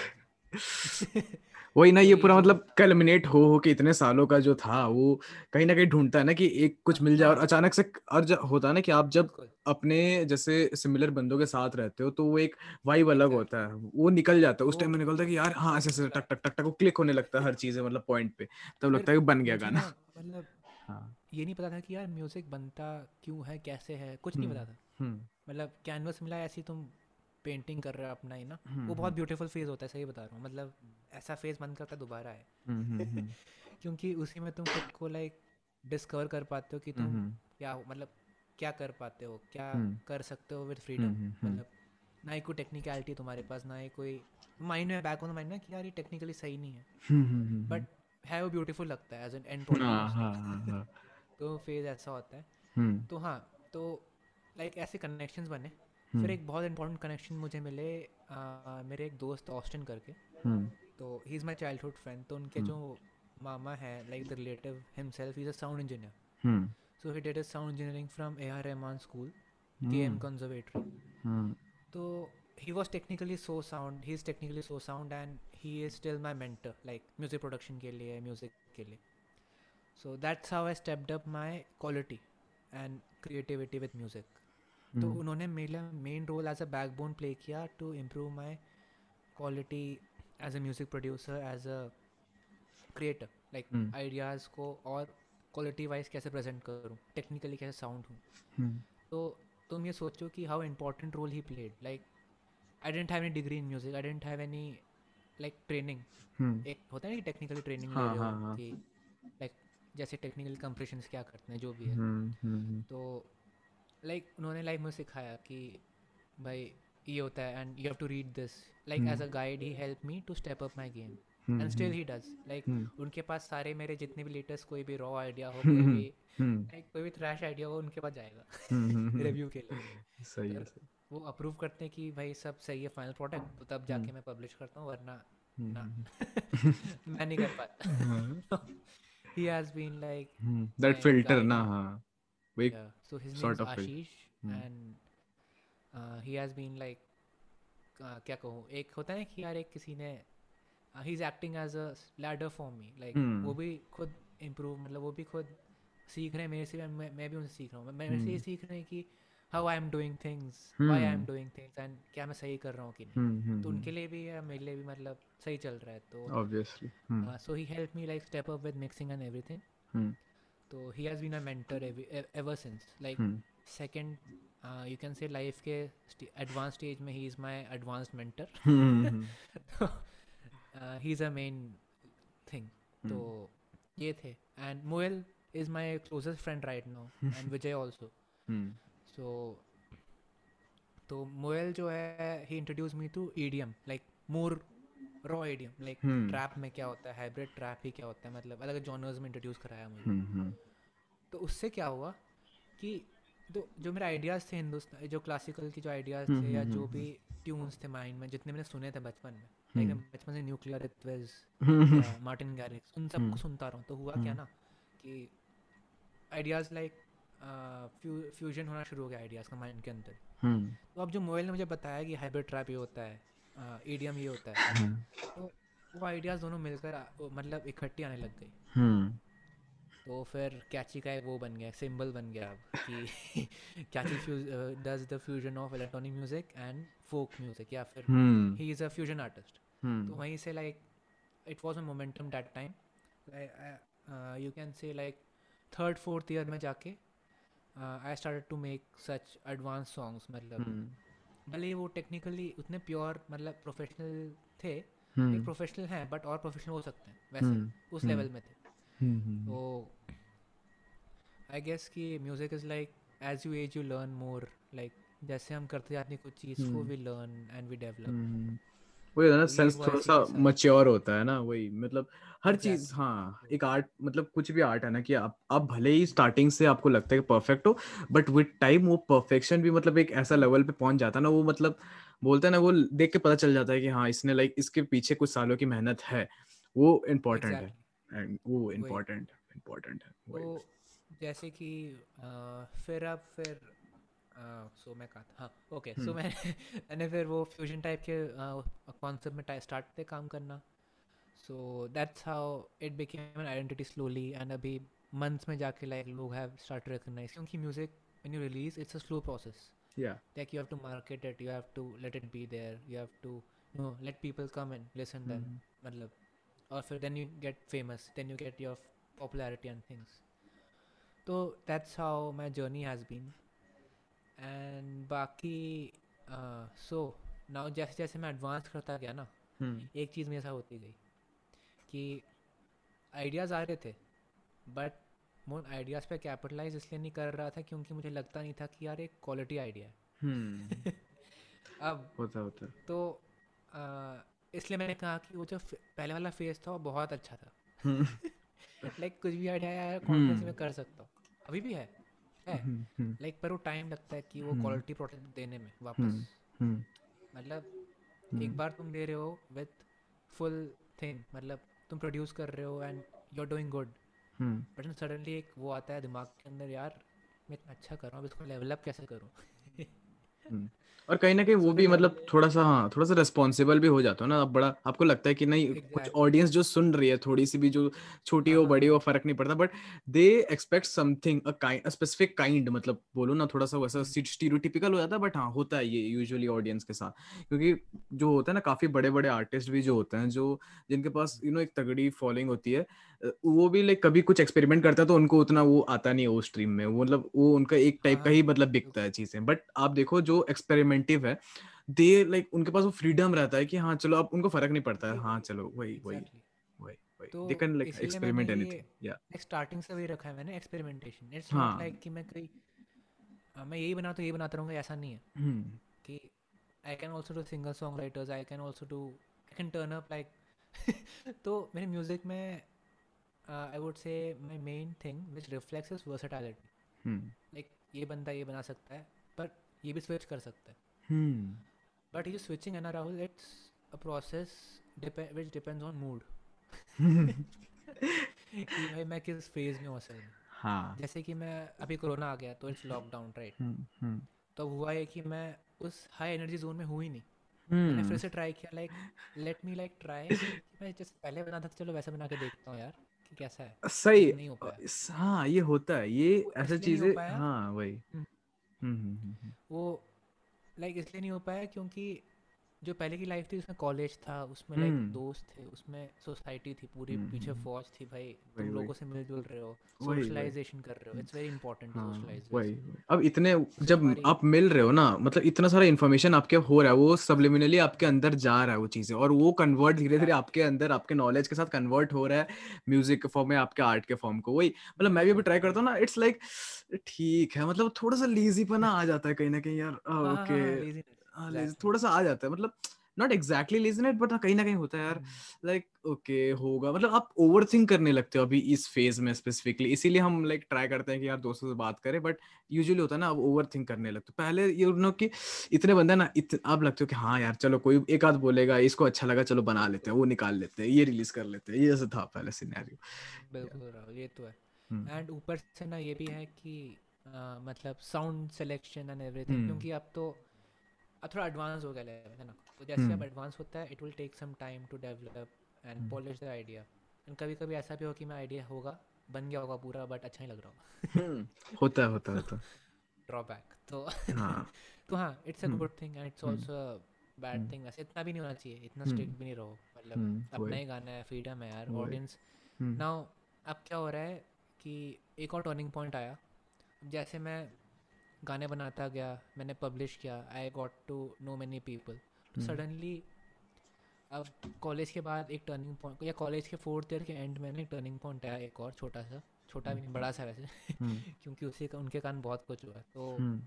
वही ना ये पूरा मतलब कलमिनेट हो हो के इतने सालों का जो था वो कहीं ना कहीं ढूंढता है ना कि एक कुछ मिल जाए और हाँ। अचानक से और होता है ना कि आप जब अपने जैसे सिमिलर बंदों के साथ रहते हो तो वो एक वाइब अलग होता है वो निकल जाता है। उस टाइम में निकलता है कि यार हाँ ऐसे ऐसे टक टक टक टक वो क्लिक होने लगता है हर चीज़ें मतलब पॉइंट पे तब लगता है कि बन गया गाना। मतलब हाँ। ये नहीं पता था कि यार म्यूज़िक बनता क्यों है कैसे है कुछ नहीं हम्म, पता था। हम्म, मतलब कैनवस मिला ऐसी तुम पेंटिंग कर रहा है अपना ही ना हम्म, वो बहुत ब्यूटीफुल फ़ेज़ होता है सही बता रहा हूँ। मतलब ऐसा फ़ेज़ मन करता है दोबारा है हम्म, हम्म, हम्म, क्योंकि उसी में तुम खुद को लाइक डिस्कवर कर पाते हो कि तुम हम्म, क्या हो मतलब क्या कर पाते हो क्या हम्म। कर सकते हो विद हम्म, फ्रीडम हम्म, हम्म, मतलब ना ही कोई टेक्निकलिटी तुम्हारे पास ना ही कोई माइंड में बैक ऑन माइंड ना कि यार ये टेक्निकली सही नहीं है। बट है वो ब्यूटीफुल लगता है एज एन एंड तो फ़ेज़ ऐसा होता है। तो हाँ तो लाइक ऐसे कनेक्शंस बने। फिर हम्म। एक बहुत इंपॉर्टेंट कनेक्शन मुझे मिले मेरे एक दोस्त ऑस्टिन करके। हम्म। तो he is my childhood friend तो उनके हम्म। जो मामा है like the relative himself is a sound engineer so he did a sound engineering from A R Rahman school K M conservatory तो he was technically so sound he is technically so sound and he is still my mentor like music production के लिए music के लिए. So that's how I stepped up my quality and creativity with music तो उन्होंने मेरा main role as a backbone play किया to improve my quality as a music producer as a creator like ideas को और quality wise कैसे present करूँ technically कैसे sound हूँ। hmm. तो तुम ये सोचो कि how important role he played like I didn't have any degree in music I didn't have any like training एक होता है ना टेक्निकली ट्रेनिंग हाँ, हाँ, हाँ. कि लाइक जैसे टेक्निकल कंप्रेशन क्या करते हैं जो भी है। hmm, तो लाइक like, उन्होंने लाइक मुझे सिखाया कि भाई ये होता है and you have to read this like as a guide he help me to step up my game and still he does like उनके पास सारे मेरे जितने भी लेटेस्ट कोई भी रॉ आइडिया हो कोई भी लाइक कोई भी थ्रैश आइडिया हो उनके पास जाएगा। रिव्यू के लिए। सही है वो अप्रूव करते हैं कि भाई सब सही है फाइनल प्रोडक्ट तो तब जाके मैं पब्लिश करता हूँ वरना ना। मैं नहीं कर पाता। he has been like hmm. that filter na ha yeah. so his name is ashish hmm. and uh, he has been like uh, क्या कहूँ एक होता है कि यार एक किसी ने he is acting as a ladder for me like वो भी खुद इम्प्रूव मतलब वो भी खुद सीख रहे हैं मेरे से मैं, मैं भी उनसे सीख रहा हूँ मैं मेरे से ये सीख रहे हैं कि how I am doing things why I am doing things and क्या मैं सही कर रहा हूँ कि नहीं hmm, तो उनके लिए भी या मेरे लिए भी मतलब सही चल रहा है तो obviously so he help me like step up with mixing and everything तो he has been a mentor ever since like second you can say life के एडवांस स्टेज में he is my advanced mentor he is a main thing तो ये थे. And Moel is my closest friend right now and Vijay also so तो मोएल जो है he introduce me to EDM like more raw EDM like trap में क्या होता है हाइब्रिड ट्रैप ही क्या होता है मतलब अलग जॉनर्स में इंट्रोड्यूस कराया मुझे। hmm, hmm. तो उससे क्या हुआ कि तो जो मेरे आइडियाज़ थे हिंदुस्तान जो क्लासिकल की जो आइडियाज़ hmm, थे या जो भी ट्यून्स थे माइंड में जितने मैंने सुने थे बचपन में लाइक बचपन से न्यूक्लियर मार्टिन गैरिक्स उन सबको सुनता रहा हूँ तो हुआ क्या ना कि आइडियाज़ लाइक फ्यूजन होना शुरू हो गया आइडियाज़ का माइंड के अंदर। हम्म। तो अब जो मोबाइल ने मुझे बताया कि हाइब्रिड ट्रैप ये होता है ईडीएम ये होता है। हम्म। तो वो आइडियाज़ दोनों मिलकर मतलब इकट्ठी आने लग गई। हम्म। तो फिर कैची का वो बन गया सिंबल बन गया अब कि कैची does the fusion of electronic music and folk music या फिर he is a fusion artist तो वहीं से like it was a momentum that time you can say like third fourth year में जाके I start to make such advance songs मतलब। hmm. भले वो टेक्निकली उतने प्योर मतलब प्रोफेशनल थे hmm. एक प्रोफेशनल हैं बट और प्रोफेशनल हो सकते हैं वैसे hmm. उस लेवल में थे। तो आई गेस कि music is like as you as you learn more like जैसे हम करते जाते हैं कुछ चीज़ को we learn and we develop वही ना सेंस थोड़ा सा मच्योर होता है ना वही मतलब हर चीज़ हाँ एक आर्ट मतलब कुछ भी आर्ट है ना कि आप आप भले ही स्टार्टिंग से आपको लगता है कि परफेक्ट हो बट विद टाइम वो परफेक्शन भी मतलब एक ऐसा लेवल पे पहुँच जाता है ना वो मतलब बोलते हैं ना वो देख के पता चल जाता है कि हाँ इसने लाइक इसके पीछे कुछ सालों की मेहनत है वो इम्पोर्टेंट है। एंड वो इम्पोर्टेंट इम्पोर्टेंट है जैसे कि फिर अब फिर सो मैं कहा था हाँ ओके सो मैं मैंने फिर वो फ्यूजन टाइप के कॉन्सेप्ट में स्टार्ट थे काम करना so that's how it became an identity slowly and अभी मंथ्स में जाके लाइक लोग हैव स्टार्ट रिकग्नाइज क्योंकि music when you release it's a slow process yeah like you have to market it you have to let it be there you have to you know let people come and listen mm-hmm. then मतलब or फिर then you get famous then you get your popularity and things so that's how my journey has been and बाकी so now जैसे जैसे मैं advance करता गया ना hmm. एक चीज़ मेरे साथ होती गई कि आइडियाज़ आ रहे थे बट मैं उन आइडियाज़ पे कैपिटलाइज इसलिए नहीं कर रहा था क्योंकि मुझे लगता नहीं था कि यार एक क्वालिटी आइडिया है। अब होता होता। तो आ, इसलिए मैंने कहा कि वो जो पहले वाला फ़ेज़ था वो बहुत अच्छा था। लाइक like, कुछ भी आइडिया आया कॉन्फिडेंस में कर सकता हूँ। अभी भी है। है। लाइक पर वो टाइम लगता है कि वो क्वालिटी प्रोडक्ट देने में वापस। मतलब एक बार तुम दे रहे हो विथ फुल थिंग मतलब तुम प्रोड्यूस कर रहे हो and you are doing good but suddenly एक वो आता है दिमाग के अंदर यार मैं इतना अच्छा कर रहा हूँ इसको डेवलप कैसे करूँ? और कहीं ना कहीं वो भी मतलब थोड़ा सा हाँ थोड़ा सा रेस्पॉन्सिबल भी हो जाता है ना अब बड़ा आपको लगता है कि नहीं exactly. कुछ ऑडियंस जो सुन रही है थोड़ी सी भी जो छोटी हो बड़ी हाँ। हो फ़र्क नहीं पड़ता but they expect something a kind specific kind मतलब बोलो ना थोड़ा सा वैसा स्टीरियोटिपिकल हम्म। हो जाता है बट हाँ होता है ये यूजुअली ऑडियंस के साथ क्योंकि जो होता है ना काफ़ी बड़े बड़े आर्टिस्ट भी जो होते हैं जो जिनके पास यू नो एक तगड़ी फॉलोइंग होती है वो भी लाइक कभी कुछ एक्सपेरिमेंट करता है तो उनको उतना वो आता नहीं है वो स्ट्रीम में वो मतलब वो उनका एक टाइप का ही हाँ, मतलब बिकता है चीज़ें बट आप देखो जो एक्सपेरिमेंटिव है दे लाइक like, उनके पास वो फ्रीडम रहता है कि हाँ चलो अब उनको फ़र्क नहीं पड़ता। है हाँ चलो वही वही वही वही। तो they can like experiment anything या स्टार्टिंग से वही रखा है मैंने एक्सपेरिमेंटेशन इट्स नॉट लाइक कि मैं कोई मैं यही बना तो यही बनाता रहूँगा ऐसा नहीं है। हम्म। कि I can also do single song writers I can also do I can turn up like तो मेरे म्यूज़िक में I would say my main thing which reflects is versatility like ये बंदा ये बना सकता है पर ये भी स्विच कर सकता है। बट ये स्विचिंग है ना Rahul it's a process which depends on mood कि भाई मैं किस फ़ेज़ में हूँ असल में। हाँ। जैसे कि मैं अभी कोरोना आ गया तो इट्स लॉकडाउन राइट तो हुआ है कि मैं उस हाई एनर्जी जोन में हुई नहीं। मैंने फिर hmm. से ट्राई किया like let me like try मैं जैसे पहले बना था चलो वैसे बना के देखता हूँ यार कि कैसा है। सही। नहीं हो पाया। हाँ ये होता है। ये ऐसा चीज़ें हाँ वही। हम्म। हम्म, हम्म, वो लाइक इसलिए नहीं हो पाया क्योंकि जो पहले की लाइफ थी उसमें कॉलेज था उसमें लाइक हम्म। दोस्त थे उसमें सोसाइटी थी पूरी हम्म, पीछे हम्म, फौज थी भाई तुम लोगों से मिलजुल रहे हो सोशलाइजेशन कर रहे हो इट्स वेरी इंपॉर्टेंट वही अब इतने जब आप मिल रहे हो ना मतलब इतना सारा इन्फॉर्मेशन आपके हो रहा है वो सबलिमिनली आपके अंदर जा रहा है वो चीज़ें और वो कन्वर्ट धीरे धीरे आपके अंदर आपके नॉलेज के साथ कन्वर्ट हो रहा है म्यूज़िक के फॉर्म में आपके आर्ट के फॉर्म को वही। मतलब मैं भी अभी ट्राई करता हूँ ना इट्स लाइक ठीक है मतलब थोड़ा सा लीजीपना आ जाता है कहीं ना कहीं यार ओके हाँ, हाँ, थोड़ा सा आ जाता है मतलब नॉट एग्जैक्टली लेजीनेस बट कहीं ना कहीं होता है यार। लाइक ओके होगा। मतलब आप ओवर थिंक करने लगते हो अभी इस फ़ेज़ में स्पेसिफिकली इसीलिए हम लाइक ट्राई करते हैं कि यार दोस्तों से बात करें बट यूजुअली होता है ना आप ओवर थिंक करने लगते हो। पहले ये नो कि इतने बंदे ना इत, आप लगते हो कि हाँ यार चलो कोई एक आध बोलेगा इसको अच्छा लगा चलो बना लेते हैं वो निकाल लेते हैं ये रिलीज़ कर लेते हैं। ये ऐसा था पहले सिनेरियो बिल्कुल ये तो है। And hmm. ऊपर से ना ये भी है कि मतलब साउंड सिलेक्शन एंड एवरीथिंग क्योंकि अब तो थोड़ा एडवांस हो गया लेवल है ना? तो जैसे अब एडवांस होता है it will take some time to develop and polish the idea and कभी कभी ऐसा भी हो कि मैं आइडिया होगा बन गया होगा पूरा बट अच्छा ही लग रहा होगा। होता है होता है होता ड्रॉबैक तो हाँ। तो हाँ it's a good thing and it's also bad thing वैसे इतना भी नहीं होना चाहिए इतना स्ट्रिक्ट भी नहीं रहो। मतलब अपना ही गाना है फ्रीडम है यार ऑडियंस नाउ अब क्या हो रहा है कि एक और टर्निंग पॉइंट आया। जैसे मैं गाने बनाता गया मैंने पब्लिश किया I got to know many people suddenly अब कॉलेज के बाद एक टर्निंग पॉइंट या कॉलेज के फोर्थ ईयर के एंड में एक टर्निंग पॉइंट आया एक और छोटा सा छोटा भी नहीं बड़ा सा वैसे। हम्म। क्योंकि उसी का उनके कारण बहुत कुछ हुआ। तो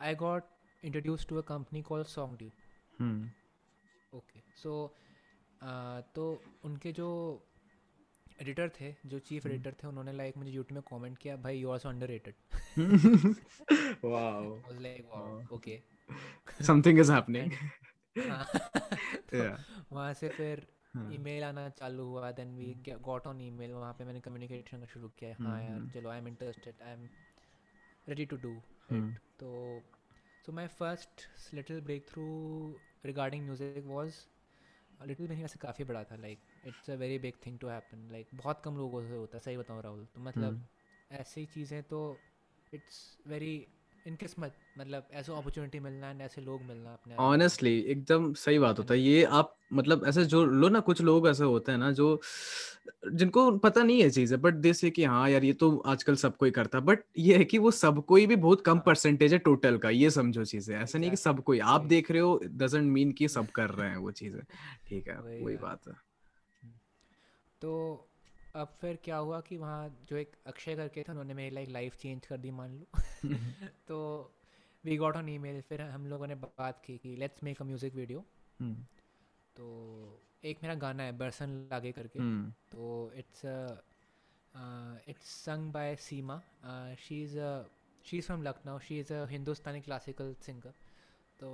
I got introduce to a company call SongDew okay so तो उनके जो एडिटर थे जो चीफ एडिटर थे उन्होंने लाइक मुझे यूट्यूब में कमेंट किया भाई you are so underrated wow was like wow okay something is happening वहाँ से फिर ईमेल आना चालू हुआ then we got on email वहाँ पे मैंने कम्युनिकेट करना शुरू किया हाँ यार चलो I am interested I am ready to do तो so my first little breakthrough regarding music was little नहीं वैसे काफ़ी बड़ा था like it's a very big thing to happen like बहुत कम लोगों से होता है सही बताऊँ राहुल तो मतलब hmm. ऐसी चीज़ें तो इट्स वेरी इनकिस्मत मतलब ऐसे अपॉर्चुनिटी मिलना एंड ऐसे लोग मिलना अपने ऑनेस्टली एकदम सही बात होता है। ये आप मतलब ऐसे जो लो ना कुछ लोग ऐसे होते हैं ना जो जिनको पता नहीं है चीज़ें बट दे से कि हाँ यार ये तो आजकल सब कोई करता बट ये है कि वो सब कोई भी बहुत कम परसेंटेज हाँ। है टोटल का ये समझो चीज़ें। ऐसा नहीं कि सब कोई आप देख रहे हो डजेंट मीन कि सब कर रहे हैं वो चीज़ें। ठीक है वही बात है। तो अब फिर क्या हुआ कि वहाँ जो एक अक्षय करके थे उन्होंने मेरी लाइक लाइफ चेंज कर दी मान लो। तो वी गॉट ऑन ईमेल फिर हम लोगों ने बात की कि let's make a music video तो एक मेरा गाना है बरसन लागे करके। हम्म। तो it's it's song by Seema she is she is from Lucknow she is a Hindustani classical singer तो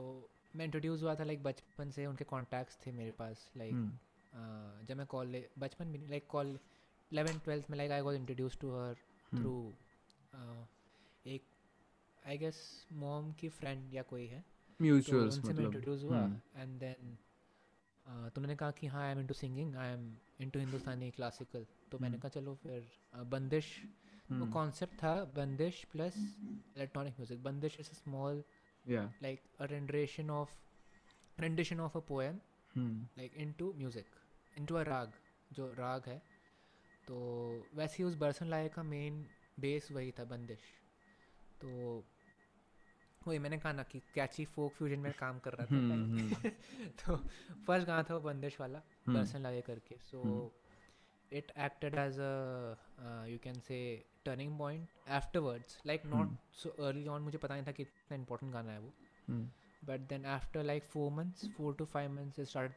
मैं इंट्रोड्यूस हुआ था लाइक बचपन से उनके कॉन्टैक्ट्स थे मेरे पास लाइक हम्म। जब मैं कॉलेज बचपन में लाइक कॉल इलेवन ट्वेल्थ में like I was introduce to her through एक आई गेस मॉम की फ्रेंड या कोई है। तो म्यूचुअल्स मतलब। इंट्रोड्यूस हुआ। हम्म, एंड देन तो उन्होंने कहा कि हाँ I am into singing I am into Hindustani classical तो मैंने हम्म। कहा चलो फिर बंदिश। वो हम्म, कॉन्सेप्ट था bandish plus electronic music bandish is a small yeah, like a renderation of rendition of a poem hmm, like into music into a raga जो राग है तो वैसे ही उस बरसन लाए का मेन बेस वही था बंदिश। तो वही मैंने कहा ना कि कैची फोक फ्यूजन में काम कर रहा था हम्म, तो फ़र्स्ट गाना था वो बंदिश वाला हम्म, बरसन लागे करके। So hmm. It acted as a you can say turning point afterwards like not hmm. So early on मुझे पता नहीं था कि इतना इंपॉर्टेंट गाना है वो। But then after like four months four to five five months it started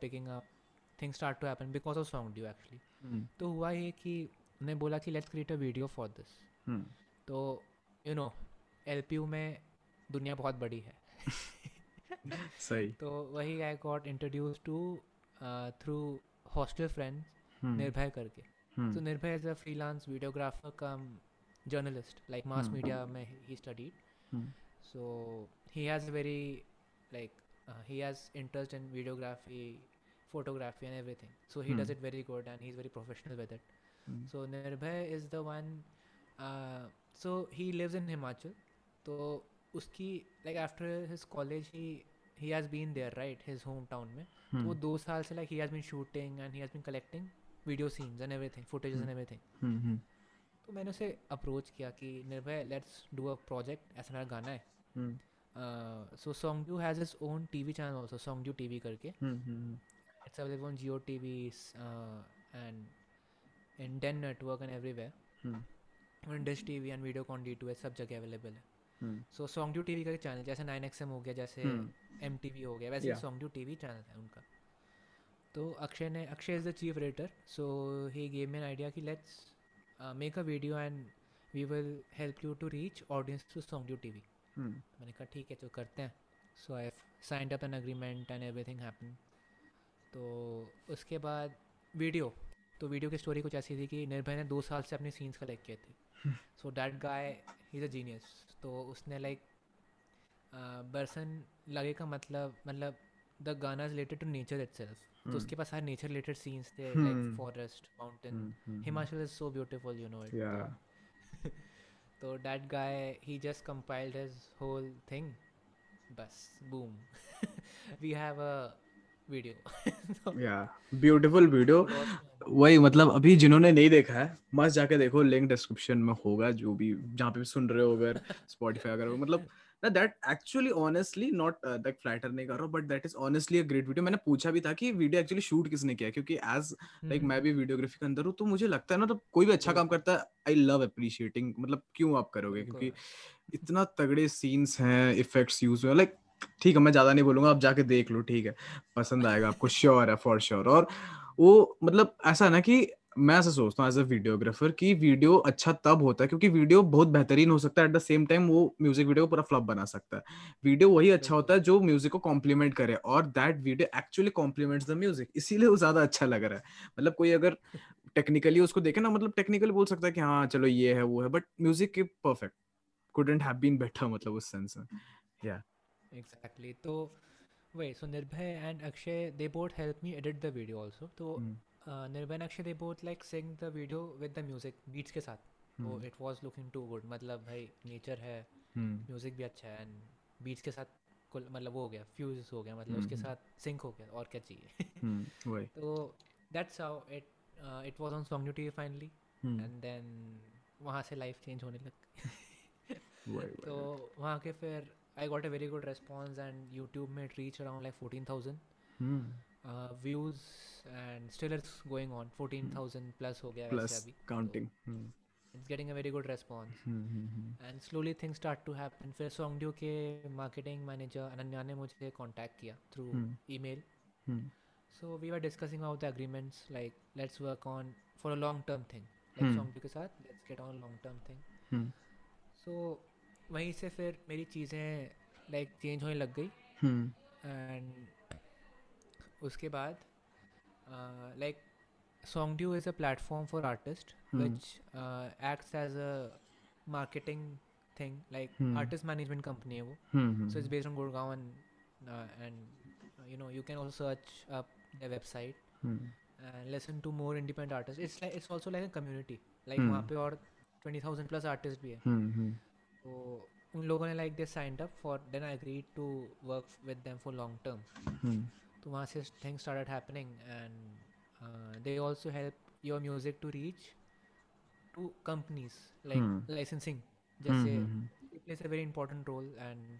thing start to happen because of SongDew actually तो हुआ ये कि उन्होंने बोला कि let's create a video for this तो you know L P U में दुनिया बहुत बड़ी है। सही। तो वही I got introduce to through hostel friend Nirbhay करके। तो Nirbhay is a freelance videographer cum journalist like mass media में he studied so he has very like he has interest in videography photography and everything. So he mm. does Hmm. it very good and he's very professional with it. Hmm, So Nirbhay is the one. Uh, so he lives in Himachal. So उसकी like after his college he he has been there right his hometown में तो वो हम्म, दो साल से like he has been shooting and he has been collecting video scenes and everything footages and Hmm. everything हम्म, हम्म, तो मैंने उसे अप्रोच किया कि Nirbhay let's do a project ऐसा मेरा गाना है हम्म, so SongDew has its own T V channel also SongDew T V करके available on Jio TV and in Den network and everywhere hmm, on Dish TV and Videocon D two सब जगह available है। So SongDew T V का channel जैसे nine X M हो गया जैसे M T V हो गया वैसे. SongDew T V channel है उनका। तो अक्षय ने Akshay is the chief editor so he gave me an idea कि let's make a video and we will help you to reach audience to SongDew T V मैंने कहा ठीक है तो करते हैं। So I signed up an agreement and everything happen तो उसके बाद वीडियो। तो वीडियो की स्टोरी कुछ ऐसी थी कि निर्भय ने दो साल से अपने सीन्स कलेक्ट किए थे। So that guy is a genius तो उसने लाइक बर्सन लगे का मतलब मतलब द गाना is related to nature itself तो उसके पास सारे नेचर रिलेटेड सीन्स थे like Hmm. Forest mountain Himachal is so beautiful you know it तो that guy he just compiled his whole thing. Bus boom. We have a beautiful video it was- वही मतलब अभी जिन्होंने नहीं देखा है मस्त जाके देखो लिंक डिस्क्रिप्शन में होगा जो भी जहाँ पे भी सुन रहे हो अगर स्पॉटिफाई अगर मतलब ना that actually honestly not that flatter नहीं कर रहा but that is honestly a great video मैंने पूछा भी था कि वीडियो एक्चुअली शूट किसने किया क्योंकि एज लाइक हम्म, मैं भी वीडियोग्राफी के अंदर हूँ तो मुझे लगता है ना तो कोई भी अच्छा काम करता है आई लव अप्रिशिएटिंग मतलब क्यों आप करोगे? क्योंकि इतना तगड़े सीन्स हैं इफेक्ट्स यूज़ हुए लाइक ठीक है मैं ज़्यादा नहीं बोलूँगा आप जाके देख लो ठीक है पसंद आएगा आपको श्योर है फॉर श्योर और वो मतलब ऐसा ना कि मैं ऐसा सोचता हूँ एज अ वीडियोग्राफर कि वीडियो अच्छा तब होता है क्योंकि वीडियो बहुत बेहतरीन हो सकता है एट द सेम टाइम वो म्यूज़िक वीडियो को पूरा फ्लॉप बना सकता है। वीडियो वही अच्छा होता है जो म्यूज़िक को कॉम्प्लीमेंट करे और that video actually complements the music इसीलिए वो ज़्यादा अच्छा लग रहा है। मतलब कोई अगर टेक्निकली उसको देखे ना मतलब टेक्निकली बोल सकता है कि हाँ चलो ये है वो है बट म्यूज़िक के perfect couldn't have been better मतलब उस सेंस में। Exactly. तो wait so nirbhay and akshay they both helped me edit the video also. तो nirbhay and akshay they both like sing the video with the music beats के साथ. हम्म, it was looking too good. मतलब भाई nature है music भी अच्छा है and beats के साथ मतलब वो हो गया फ्यूज हो गया मतलब उसके हम्म, साथ सिंक हो गया और क्या चाहिए? वही तो that's how it it was on song YouTube finally and then वहाँ से लाइफ चेंज होने लग तो वहाँ के फिर I got a very good response and YouTube में it reach around like fourteen thousand hmm views and still it's going on fourteen thousand plus हो गया वैसे प्लस अभी तो counting it's getting a very good response and slowly things start to happen फिर Songdio के marketing manager Ananya ने मुझे contact किया through email so we were discussing out the agreements like let's work on for a long term thing like Songdio के साथ let's get on a long term thing so वहीं से फिर मेरी चीज़ें लाइक चेंज होने लग गई। हम्म। And hmm. उसके बाद like SongDew is a platform for artist which acts as a marketing thing like artist management company है वो। So it's based on Gurgaon and and you know you can also search up the website and listen to more independent artist it's it's also like a community like वहाँ पे और twenty thousand plus artist भी है। Hmm, हम्म। तो उन लोगों ने like they signed up for then I agree to work with them for long term तो वहाँ से things start happening and they also help your music to reach to companies like licensing जैसे plays a very important role and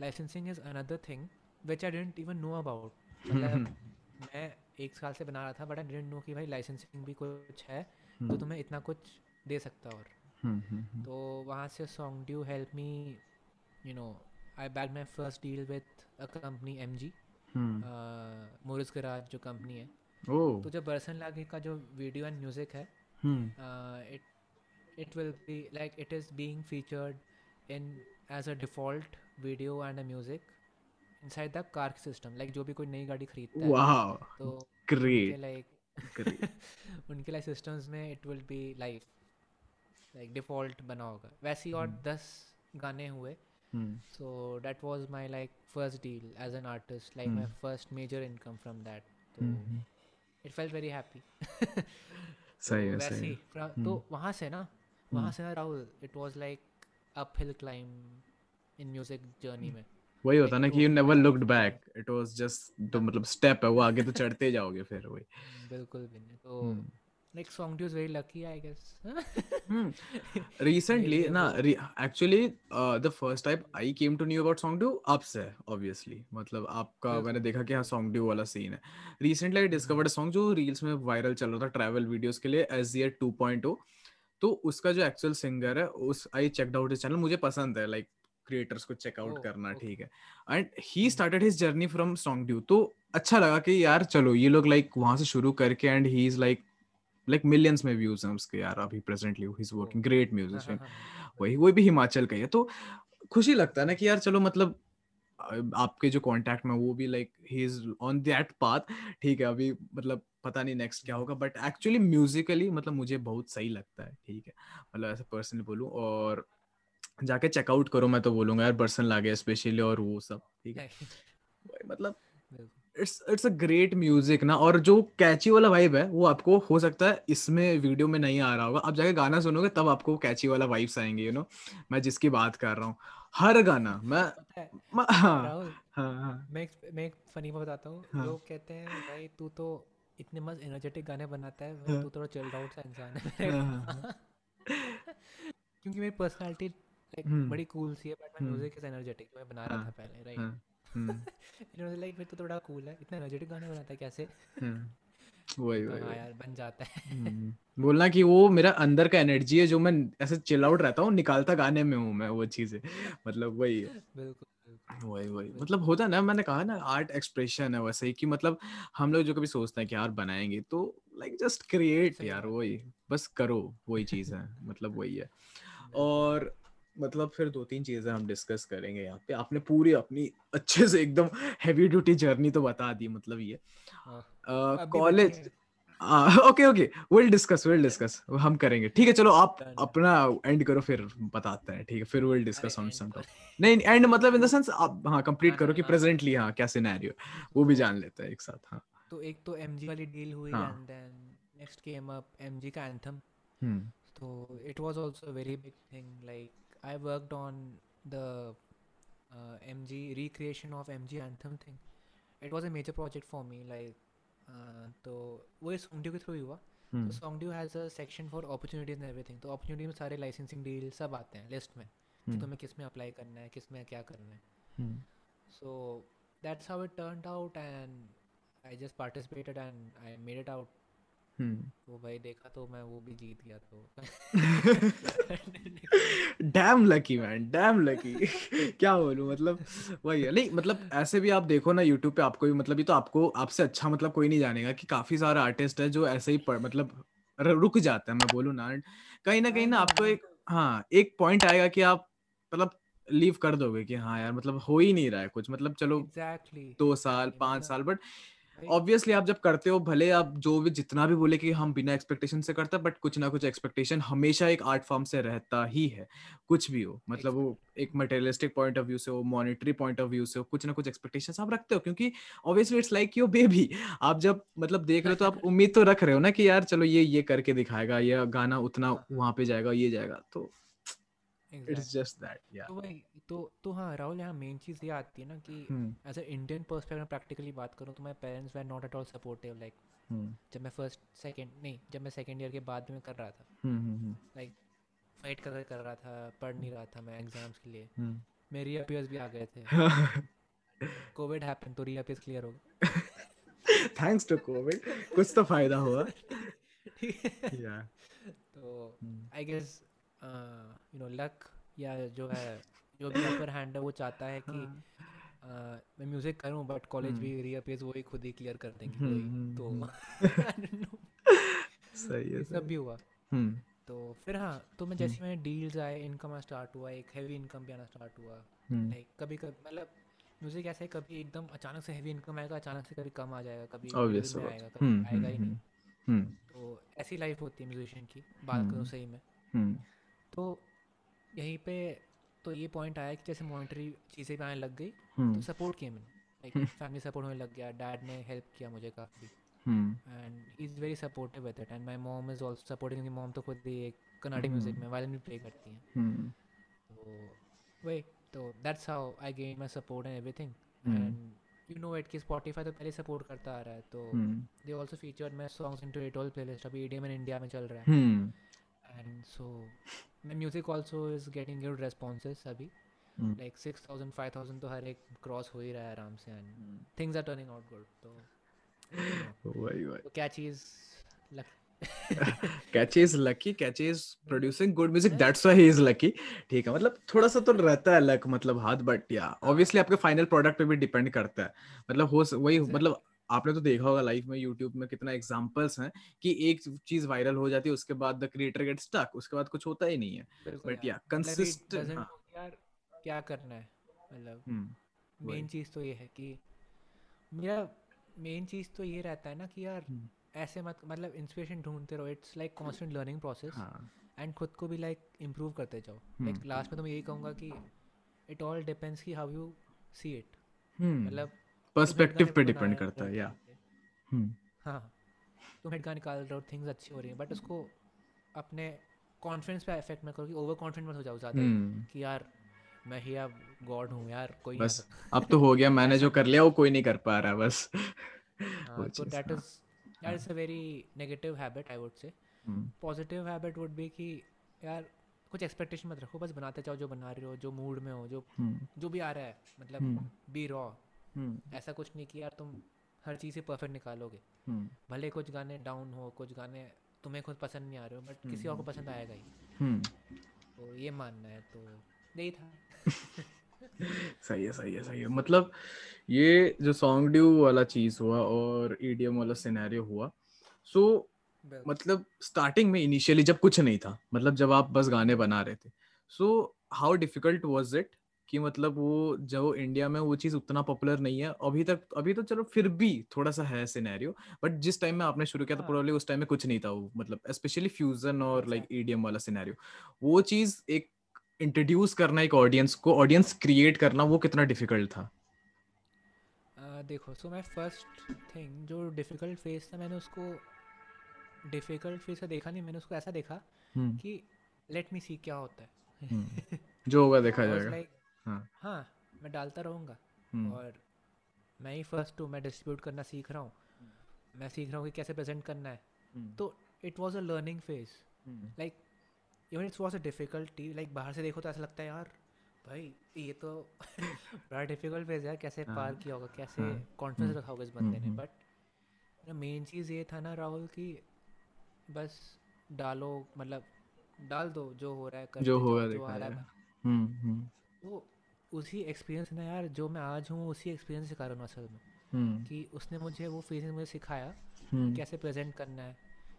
licensing is another thing which I didn't even know about मैं एक साल से बना रहा था but I didn't know कि भाई लाइसेंसिंग भी कुछ है तो hmm. तुम्हें इतना कुछ दे सकता और तो वहाँ से SongDew help me you know I bag my first deal with a company M G Morris Garage जो कंपनी है। तो जो बर्सन लागे का जो वीडियो एंड म्यूज़िक है it it will be like it is being featured in as a default video and a music inside the car system like जो भी कोई नई गाड़ी खरीदता है तो ग्रेट लाइक उनके लाइक सिस्टम्स में it will be live like default बना होगा। वैसे ही और hmm. दस गाने हुए। So that was my like first deal as an artist like my first major income from that तो इट फेल्ट वेरी हैप्पी सही है सही है तो हम्म। वहाँ से ना वहाँ hmm. से ना Rahul it was like up hill climb in music journey में। वही होता ना कि you never looked back it was just तो मतलब स्टेप है वो आगे तो चढ़ते जाओगे फिर वही। बिल्कुल भी नहीं। तो hmm. Like Songdu is very lucky I guess. Hmm. recently na re- actually uh, the first time I came to know about Songdu ups है obviously. मतलब आपका मैंने देखा कि हाँ Songdu वाला सीन है recently I discovered a song जो रील्स में वायरल चल रहा था ट्रैवल वीडियोस के लिए टू पॉइंट तो उसका जो एक्चुअल सिंगर है उस आई चेकड आउट चैनल मुझे पसंद है लाइक क्रिएटर्स को चेकआउट oh, करना ठीक okay. है and he started his journey from Songdew तो अच्छा लगा कि यार चलो ये लोग लाइक वहाँ से शुरू करके and he is like like millions में व्यूज़ हैं उसके यार अभी presently he is working great musician वही वही भी हिमाचल का ही है। तो खुशी लगता है ना कि यार चलो मतलब आपके जो कांटेक्ट में वो भी like he is on that path ठीक है अभी मतलब पता नहीं नेक्स्ट क्या होगा बट एक्चुअली म्यूजिकली मतलब मुझे बहुत सही लगता है। ठीक है मतलब ऐसे पर्सनली बोलूँ और जाके चेकआउट करो मैं तो बोलूँगा यार पर्सन लागे स्पेशली और वो सब। ठीक है मतलब it's it's a great music ना और जो कैची वाला वाइब है वो आपको हो सकता है इसमें वीडियो में नहीं आ रहा होगा। आप जाके गाना सुनोगे तब आपको कैची वाला वाइब्स आएँगे यू नो मैं जिसकी बात कर रहा हूँ। हर गाना मैं हाँ, हाँ, हाँ, मैं मैं एक फनी बात बताता हूँ। लोग कहते हैं भाई तू तो इतने मस्त एनर्जेटिक गाने बनाता है तू थोड़ा चिल्ड आउट सा इंसान है। क्योंकि मेरी पर्सनालिटी लाइक हम्म। बड़ी कूल सी है बट मैं म्यूज़िक इज़ एनर्जेटिक मैं बना रहा था पहले राइट इन्होंने लाइक फिर तो थोड़ा कूल है इतना एनर्जेटिक गाने बनाता है कैसे? वही वही हाँ यार बन जाता है। बोलना कि वो मेरा अंदर का एनर्जी है जो मैं ऐसे चिल आउट रहता हूँ निकालता गाने में हूँ मैं वो चीज़ें। मतलब वही है। बिल्कुल वही वही। मतलब होता ना मैंने कहा ना आर्ट एक्सप्रेशन है वैसे ही कि मतलब हम लोग जो कभी सोचते हैं कि यार बनाएँगे तो लाइक जस्ट क्रिएट यार वही बस करो वही चीज़ है मतलब वही है। और मतलब फिर दो तीन चीज़ें हम डिस्कस करेंगे यहाँ पे। आपने पूरी अपनी अच्छे से एकदम हैवी ड्यूटी जर्नी तो बता दी मतलब ये। College okay okay will discuss will discuss हम करेंगे। ठीक है चलो आप अपना एंड करो फिर बताते हैं ठीक है फिर विल डिस्कस ऑन सम नहीं एंड मतलब इन द सेंस आप हाँ कंप्लीट करो कि प्रेजेंटली हाँ क्या सिनेरियो वो भी जान लेते हैं एक साथ हाँ। तो एक तो एमजी वाली डील हुई and then next came up MG का एंथम तो it was also very big thing like I worked on the uh, MG recreation of MG anthem thing. It was a major project for me. Like, uh, तो वो सॉन्गड्यू के through ही हुआ। तो Songdew has a section for opportunities and everything तो opportunity में सारे licensing deal सब आते हैं लिस्ट में कि तुम्हें किसमें अप्लाई करना है किसमें क्या करना है। So that's how it turn out and I just participated and I made it out वो भाई देखा तो मैं वो भी जीत गया तो। Damn lucky man damn lucky क्या बोलूँ मतलब वही है। नहीं मतलब ऐसे भी आप देखो ना यूट्यूब पे आपको भी मतलब ये तो आपको आपसे अच्छा मतलब कोई नहीं जानेगा कि काफ़ी सारे आर्टिस्ट है जो ऐसे ही पढ़ मतलब रुक जाता है मैं बोलूँ ना। कहीं ना कहीं ना आपको एक हाँ एक पॉइंट आएगा कि आप मतलब लीव कर दोगे कि हाँ यार मतलब हो ही नहीं रहा है कुछ। मतलब चलो exactly. दो साल पाँच साल बट ऑब्वियसली आप जब करते हो भले आप जो भी जितना भी बोले कि हम बिना एक्सपेक्टेशन से करते हैं बट कुछ ना कुछ एक्सपेक्टेशन हमेशा एक आर्ट फॉर्म से रहता ही है। कुछ भी हो मतलब वो एक मटेरियलिस्टिक पॉइंट ऑफ़ व्यू से हो मॉनिटरी पॉइंट ऑफ़ व्यू से हो कुछ ना कुछ एक्सपेक्टेशन आप रखते हो क्योंकि obviously it's like your baby आप जब मतलब देख रहे हो तो आप उम्मीद तो रख रहे हो ना कि यार चलो ये ये करके दिखाएगा ये गाना उतना हाँ। वहाँ पे जाएगा ये जाएगा तो इट्स जस्ट दैट या तो भाई तो तो हाँ राहुल यहाँ मेन चीज़ ये आती है ना कि as a Indian perspective practically बात करूँ तो my parents were not at all supportive like जब मैं फ़र्स्ट सेकंड नहीं जब मैं सेकंड ईयर के बाद में कर रहा था। लाइक फाइट कर कर रहा था पढ़ नहीं रहा था मैं एग्ज़ाम्स के लिए। मेरे री अपीयर्स भी आ गए थे। कोविड हैपन तो रीअपीयर्स क्लियर हो गए थैंक्स टू कोविड कुछ तो फ़ायदा हुआ। या तो I guess you know luck या जो है जो भी अपर हैंड है वो चाहता है कि हाँ। मैं म्यूज़िक करूँ बट कॉलेज भी रीअपेयर्स वो ही खुद ही क्लियर कर देंगे कोई हम्म, तो हम्म, सही है सब भी हुआ। तो फिर हाँ तो मैं जैसे मैंने डील्स आए इनकम स्टार्ट हुआ एक हैवी इनकम भी आना स्टार्ट हुआ। लाइक कभी कभी मतलब म्यूज़िक ऐसे कभी एकदम अचानक से हैवी इनकम आएगा अचानक से कभी कम आ जाएगा कभी आएगा कभी आएगा ही नहीं। तो ऐसी लाइफ होती है म्यूजिशियन की बात करो सही में। तो यहीं पे तो ये पॉइंट आया कि जैसे मॉनिटरी चीज़ें भी आने लग गई तो सपोर्ट किया मैंने। लाइक फैमिली सपोर्ट होने लग गया डैड ने हेल्प किया मुझे काफ़ी। And he is very supportive with it and my mom is also supporting mom तो खुद ही एक कर्नाटिक म्यूज़िक में वायलिन भी प्ले करती हैं। तो वही तो that's how I gain my support and everything and you know it कि स्पॉटिफाई तो पहले सपोर्ट करता आ रहा है तो they also featured my songs into it all playlist अभी ईडीएम इन इंडिया में चल रहा है। And so my music also is getting good responses अभी। Mm. like 6000 5000 तो हर एक क्रॉस हो ही रहा है आराम से and things are turning out good तो वही वही। तो क्या चीज़ catchy is lucky catchy is producing good music that's why he is lucky ठीक है मतलब थोड़ा सा तो रहता है लक मतलब हाथ बट या ऑब्वियसली आपके फाइनल प्रोडक्ट पे भी डिपेंड करता है। मतलब हो वही मतलब आपने तो देखा होगा लाइफ में यूट्यूब में कितना एग्जांपल्स हैं कि एक चीज़ वायरल हो जाती है उसके बाद द क्रिएटर गेट स्टक उसके बाद कुछ होता ही नहीं है। बट या कंसिस्टेंट यार क्या करना है मतलब मेन हम्म, चीज़ तो ये है कि मेरा मेन चीज़ तो ये रहता है ना कि यार हम्म। ऐसे मत मतलब इंस्पिरेशन ढूंढते रहो it's like constant learning process and खुद को भी लाइक इम्प्रूव करते जाओ। Like hmm. लास्ट में तो मैं यही कहूँगा कि इट ऑल डिपेंड्स की हाउ यू सी इट मतलब पर्सपेक्टिव पे डिपेंड करता है या हम्म हाँ तुम हेड का निकाल रहे हो थिंग्स अच्छी हो रही हैं बट उसको अपने कॉन्फिडेंस पे इफ़ेक्ट मत करो कि ओवर कॉन्फिडेंट मत हो जाओ ज़्यादा हम्म। कि यार मैं ही अब गॉड हूँ यार कोई बस अब तो हो गया मैंने जो कर लिया वो कोई नहीं कर पा रहा बस। हाँ, तो that is that is a very negative habit I would say positive habit would be कि यार कुछ एक्सपेक्टेशन मत रखो बस बनाते जाओ जो बना रहे हो जो मूड में हो जो हम्म। जो भी आ रहा है मतलब बी रॉ। ऐसा कुछ नहीं किया तुम हर चीज़ से परफेक्ट निकालोगे। हम्म। भले कुछ गाने डाउन हो कुछ गाने तुम्हें खुद पसंद नहीं आ रहे हो बट किसी और को पसंद आएगा ही। तो ये मानना है तो यही था। सही है सही है सही है। मतलब ये जो सॉन्ग ड्यू वाला चीज़ हुआ और ईडीएम वाला सिनेरियो हुआ सो so, मतलब स्टार्टिंग में इनिशियली जब कुछ नहीं था मतलब जब आप बस गाने बना रहे थे so how difficult was it कि मतलब वो जो इंडिया में वो चीज़ उतना पॉपुलर नहीं है अभी तक अभी तो चलो फिर भी थोड़ा सा है सिनेरियो बट जिस टाइम में आपने शुरू किया था प्रोबेबली हाँ। उस टाइम में कुछ नहीं था वो मतलब स्पेशली फ्यूजन और लाइक ईडीएम वाला सिनेरियो वो चीज़ एक इंट्रोड्यूस करना एक ऑडियंस को ऑडियंस क्रिएट करना वो कितना डिफ़िकल्ट था uh, देखो सो माय फ़र्स्ट थिंग जो डिफ़िकल्ट फेस था मैंने उसको डिफ़िकल्ट फेस से देखा नहीं मैंने उसको ऐसा देखा hmm. कि लेट मी सी क्या होता है hmm. जो होगा देखा जाएगा like, हाँ। हाँ मैं डालता रहूँगा। हम्म। और मैं ही फ़र्स्ट हूँ मैं डिस्ट्रीब्यूट करना सीख रहा हूँ। मैं सीख रहा हूँ कि कैसे प्रेजेंट करना है। हम्म। तो it was a learning phase like even it's was a difficulty like बाहर से देखो तो ऐसा लगता है यार भाई ये तो बड़ा डिफ़िकल्ट फ़ेज़ है कैसे हाँ, पार किया होगा कैसे कॉन्फिडेंस हाँ, रखा होगा इस बंदे ने? बट मेन चीज़ ये था ना राहुल कि बस डालो मतलब डाल दो जो हो रहा है जाओ जो आ रहा है। हम्म हम्म। वो उसी एक्सपीरियंस ना यार जो मैं आज हूँ उसी एक्सपीरियंस के कारण असल में हम्म। कि उसने मुझे वो फीलिंग मुझे सिखाया हम्म। कैसे प्रेजेंट करना है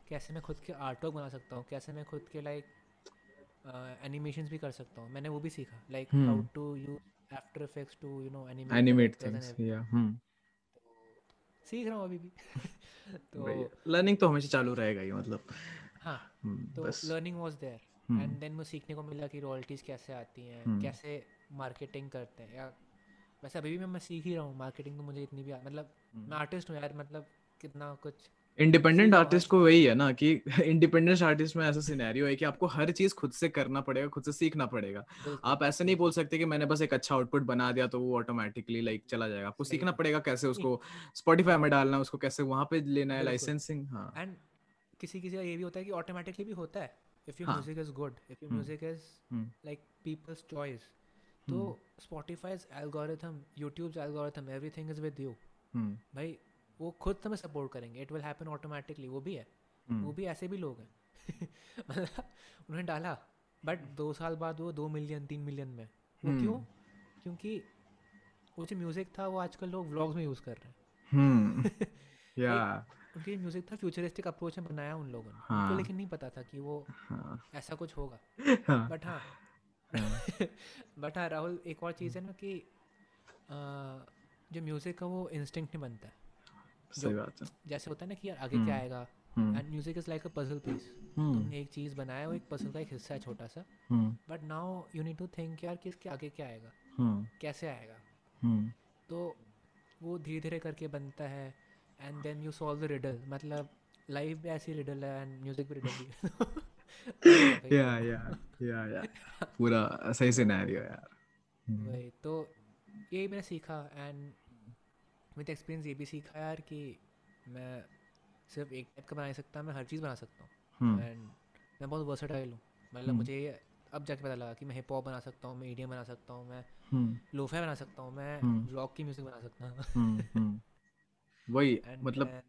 कैसे मैं खुद के आर्ट वर्क बना सकता हूँ कैसे मैं खुद के लाइक एनिमेशंस भी कर सकता हूँ। मैंने वो भी सीखा like how to use After Effects to you know animate animate things या हम्म। सीख रहा हूँ अभी भी। तो लर्निंग तो हमेशा चालू रहेगा ही मतलब। हाँ हम्म, तो learning was there and then मुझे सीखने को मिला कि रॉयल्टीज़ कैसे आती हैं कैसे मार्केटिंग करते हैं या वैसे अभी भी मैं मैं सीख ही रहा हूँ मार्केटिंग तो मुझे इतनी भी मतलब हम्म। मैं आर्टिस्ट हूँ यार मतलब कितना कुछ इंडिपेंडेंट आर्टिस्ट को वही है ना कि इंडिपेंडेंट आर्टिस्ट में ऐसा सिनेरियो है कि आपको हर चीज़ खुद से करना पड़ेगा खुद से सीखना पड़ेगा। आप ऐसे नहीं बोल सकते कि मैंने बस एक अच्छा आउटपुट बना दिया तो वो ऑटोमेटिकली लाइक चला जाएगा। आपको सीखना पड़ेगा कैसे उसको स्पॉटिफाई में डालना है उसको कैसे वहाँ पे लेना है लाइसेंसिंग हाँ। एंड किसी किसी का ये भी होता है कि ऑटोमेटिकली भी होता है। If your music is good if your music is like people's choice तो Spotify's algorithm YouTube's algorithm everything is with you भाई वो खुद तुम्हें सपोर्ट करेंगे। इट विल हैपन ऑटोमेटिकली वो भी है। वो हम्म भी ऐसे भी लोग हैं। मतलब उन्होंने डाला। बट दो साल बाद वो दो मिलियन तीन मिलियन में। वो क्यों? हम्म क्योंकि वो जो म्यूज़िक था वो आजकल लोग व्लॉग्स में यूज़ कर रहे हैं। या उनकी म्यूज़िक था फ्यूचरिस्टिक अप्रोच में बनाया उन लोगों ने। हाँ। लेकिन नहीं पता था कि वो हाँ। ऐसा कुछ होगा। बट हाँ बट हाँ राहुल एक और चीज़ है ना कि जो म्यूज़िक है वो इंस्टिंक्ट नहीं बनता है। सही बात है। जैसे होता है ना कि यार आगे क्या हम्म। आएगा? And music is like a puzzle piece तुमने एक चीज़ बनाया वो एक पजल का एक हिस्सा है छोटा सा। But now you need to think यार कि इसके आगे क्या आएगा? हम्म। कैसे आएगा? हम्म। तो वो धीरे धीरे करके बनता है। And then you solve the riddle मतलब लाइफ भी ऐसी रिडल है एंड म्यूज़िक भी रिडल भाई या या या या पूरा सही सिनेरियो यार वही तो यही मैंने सीखा एंड विद एक्सपीरियंस ये भी सीखा यार कि मैं सिर्फ़ एक टाइप का बना नहीं सकता मैं हर चीज़ बना सकता हूँ। एंड मैं बहुत वर्सटाइल हूँ। मतलब हम्म मुझे अब जाके पता लगा कि मैं हिप हॉप बना सकता हूँ मैं ईडीएम बना सकता हूँ मैं लोफा बना सकता हूँ मैं रॉक की म्यूज़िक बना सकता हूँ। वही मतलब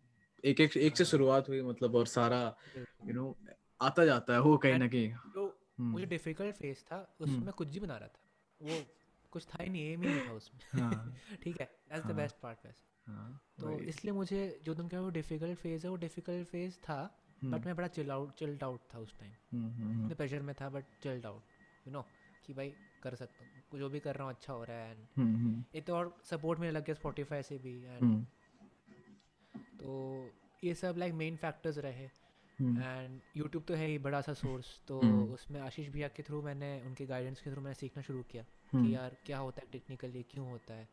एक एक एक से हाँ। शुरुआत हुई मतलब और सारा यू नो आता जाता है वो कहीं ना कहीं। जो वो जो हम्म डिफ़िकल्ट फ़ेज़ था उसमें हम्म। मैं कुछ भी बना रहा था। वो कुछ था ही नहीं एम ही नहीं था उसमें। हाँ। ठीक है दैट्स द बेस्ट पार्ट वैसे। हाँ तो इसलिए मुझे जो तुम कह रहे हो डिफ़िकल्ट फ़ेज़ है वो डिफ़िकल्ट फ़ेज़ था बट हम्म मैं बड़ा चिल आउट चिल्ड आउट था उस टाइम हम्म प्रेशर में था but chilled out you know कि भाई कर सकता हूँ। जो भी कर रहा हूँ अच्छा हो रहा है एंड एक तो और सपोर्ट मिलने लग गया स्पॉटिफाई से भी एंड तो ये सब लाइक मेन फैक्टर्स रहे। एंड यूट्यूब तो है ही बड़ा सा सोर्स तो हम्म। उसमें आशीष भैया के थ्रू मैंने उनके गाइडेंस के थ्रू मैंने सीखना शुरू किया कि हम्म। यार क्या होता है टेक्निकली क्यों होता है?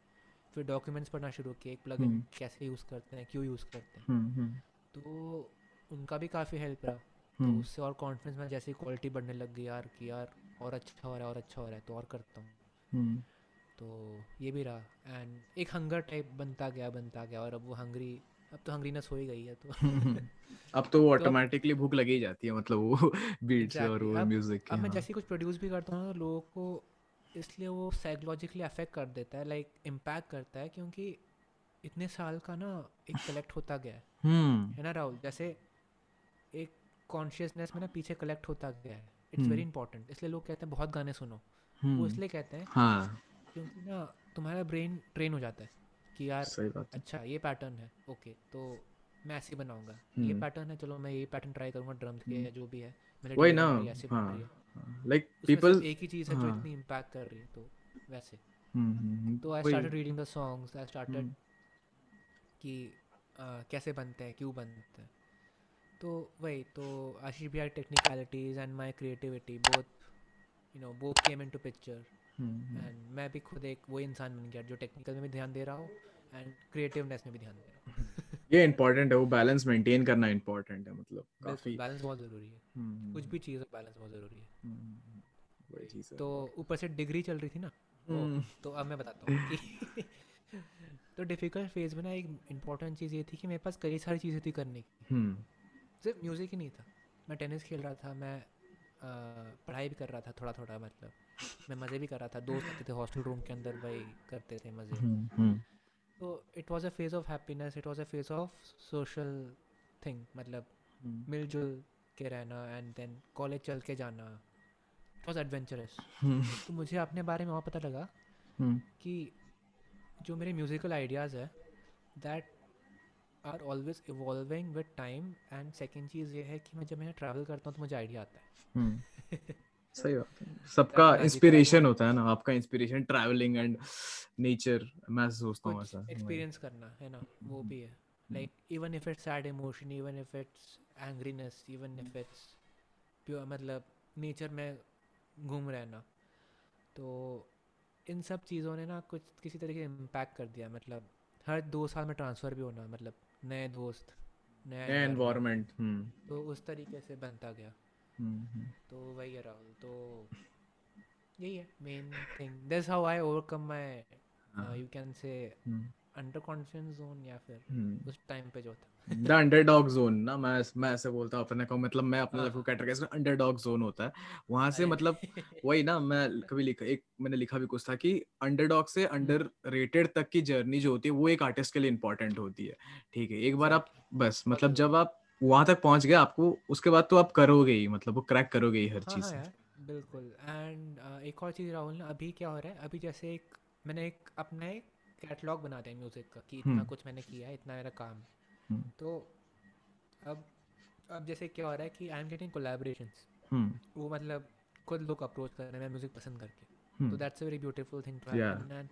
फिर डॉक्यूमेंट्स पढ़ना शुरू किए एक प्लगइन हम्म। कैसे यूज़ करते हैं क्यों यूज़ करते हैं। हम्म हम्म। तो उनका भी काफ़ी हेल्प रहा। तो हम्म। उससे और कॉन्फिडेंस में जैसे क्वालिटी बढ़ने लग गई यार कि यार और अच्छा हो रहा है और अच्छा हो रहा है तो और करता हूँ। हम्म। तो ये भी रहा। एंड एक हंगर टाइप बनता गया बनता गया और अब वो हंगरी अब तो हंगरीनेस हो ही गई है तो। अब तो वो तो ऑटोमेटिकली भूख लगी जाती है मतलब वो बीट से और वो म्यूज़िक अब मैं हाँ। जैसे कुछ प्रोड्यूस भी करता हूँ ना तो लोगों को इसलिए वो साइकोलॉजिकली अफेक्ट कर देता है लाइक इम्पैक्ट करता है क्योंकि इतने साल का ना एक कलेक्ट होता गया है। हम्म। है ना राहुल? जैसे एक कॉन्शियसनेस में ना पीछे कलेक्ट होता गया है। इट्स वेरी इंपॉर्टेंट इसलिए लोग कहते हैं बहुत गाने सुनो। वो हम्म। इसलिए कहते हैं हाँ। क्योंकि ना तुम्हारा ब्रेन ट्रेन हो जाता है। कि यार अच्छा ये पैटर्न है। ओके तो मैं ऐसे ही बनाऊँगा। ये हम्म। पैटर्न है चलो मैं ये पैटर्न ट्राई करूँगा ड्रम्स के हम्म। या जो भी है। वही ना। रही है रही हाँ। लाइक पीपल एक ही चीज़ है जो हाँ। इतनी इम्पैक्ट कर रही है तो वैसे। हम्म हम्म तो I started reading the songs I started hmm. कि कैसे बनते हैं क्यों बनते हैं। तो वही तो आशीष भैया technicalities and my creativity both you know both came into picture hmm and मैं भी खुद एक वो इंसान बन गया जो टेक्निकल में भी ध्यान दे रहा हूँ एंड क्रिएटिवनेस में भी ध्यान दे रहा हूँ ये इम्पोर्टेंट है वो बैलेंस मेंटेन करना इम्पोर्टेंट है मतलब काफ़ी। बैलेंस बहुत ज़रूरी है। हम्म कुछ भी चीज़ हो बैलेंस बहुत ज़रूरी है। हम्म, चीज़ तो ऊपर से डिग्री चल रही थी ना हम्म। तो अब मैं बताता हूँ कि तो डिफ़िकल्ट फ़ेज़ में ना एक इंपॉर्टेंट चीज़ ये थी कि मेरे पास कई सारी चीज़ें थी करने की। हम्म। सिर्फ़ म्यूज़िक ही नहीं था। मैं टेनिस खेल रहा था मैं पढ़ाई भी कर रहा था थोड़ा थोड़ा मतलब मैं मज़े भी कर रहा था। दोस्त आते थे हॉस्टल रूम के अंदर वही करते थे मज़े। हम्म हम्म। तो it was a phase of happiness it was a phase of social thing मतलब हम्म मिलजुल के रहना एंड देन कॉलेज चल के जाना। इट वॉज़ एडवेंचरस तो मुझे अपने बारे में और पता लगा हम्म, कि जो मेरे म्यूज़िकल आइडियाज़ है that are always evolving with time and second चीज़ ये है कि मैं जब मैं ट्रैवल करता हूँ तो मुझे आइडिया आता है। हम्म। सही बात है। सबका इंस्पिरेशन होता है ना आपका इंस्पिरेशन ट्रैवलिंग एंड नेचर मैं सोचता हूँ ऐसा एक्सपीरियंस करना है ना? वो भी है। Like even if it's sad emotion even if it's angriness even if it's pure मतलब नेचर में घूम रहना। तो इन सब चीज़ों ने ना कुछ किसी तरीके इम्पैक्ट कर दिया मतलब हर दो साल में ट्रांसफ़र भी होना मतलब नए दोस्त नया नया एनवायरनमेंट हम्म। तो उस तरीके से बनता गया। तो वही है राहुल तो यही है main thing this how I overcome my. You can say under confidence zone या फिर हम्म। उस टाइम पे जो था द अंडरडॉग जोन ना मैं मैं ऐसे बोलता हूँ अपने को मतलब मैं अपने लाइफ को हाँ। कैटेगराइज अंडरडॉग जोन होता है। वहाँ से मतलब वही ना मैं कभी लिखा एक मैंने लिखा भी कुछ था कि अंडरडॉग से अंडर रेटेड तक की जर्नी जो होती है वो एक आर्टिस्ट के लिए इंपॉर्टेंट होती है। ठीक है एक बार आप बस मतलब जब आप वहाँ तक पहुँच गए आपको उसके बाद तो आप करोगे ही मतलब वो क्रैक करोगे ही हर हाँ चीज़ हाँ बिल्कुल। एंड एक और चीज़ राहुल ना अभी क्या हो रहा है? अभी जैसे एक मैंने एक अपना एक कैटलॉग बना दिया म्यूज़िक का कि इतना हम्म। कुछ मैंने किया है इतना मेरा काम हम्म। तो अब अब जैसे क्या हो रहा है कि I am getting collaborations hmm. वो मतलब खुद लोग अप्रोच कर रहे हैं म्यूज़िक पसंद करके। तो that's a very beautiful thing to happen and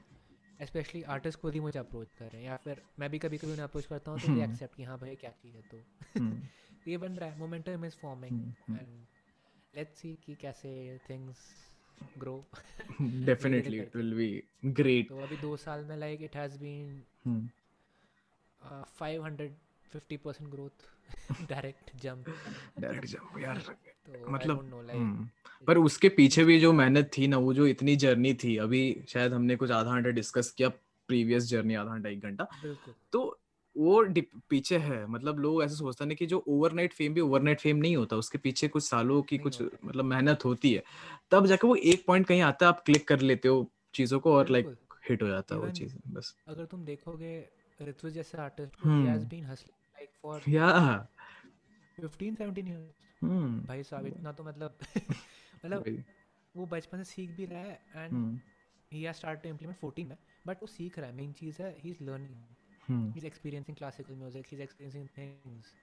specially artist खुद ही मुझे अप्रोच कर रहे हैं या फिर मैं भी कभी कभी उन्हें अप्रोच करता हूँ तो दे हम्म। एक्सेप्ट कि हाँ भाई क्या चीज़ है तो? ये बन रहा है momentum is forming. And let's see कि कैसे things grow definitely it will be great तो अभी दो साल में like it has been five hundred fifty percent growth direct jump direct jump यार। तो मतलब, नो लाइक हम्म, पर उसके पीछे भी जो मेहनत थी ना वो जो इतनी जर्नी थी अभी शायद हमने कुछ आधा घंटा डिस्कस किया प्रीवियस जर्नी आधा घंटा एक घंटा तो वो पीछे है मतलब लोग ऐसे सोचते हैं कि जो ओवरनाइट फेम भी ओवरनाइट फेम नहीं होता उसके पीछे कुछ सालों की कुछ मतलब मेहनत होती है तब जाके वो एक पॉइंट कहीं आता है आप क्लिक कर लेते हो चीज़ों को और लाइक हिट हो जाता है वो चीज़ बस। अगर तुम देखोगे ऋतु जैसे artist. Has been hustling like for या 15 17 इयर्स हम्म। भाई साहब इतना तो मतलब मतलब वो बचपन से सीख भी रहा है and he has start to implement 14 में बट वो सीख रहा है। मेन चीज़ है he is learning he is experiencing classical music he is experiencing things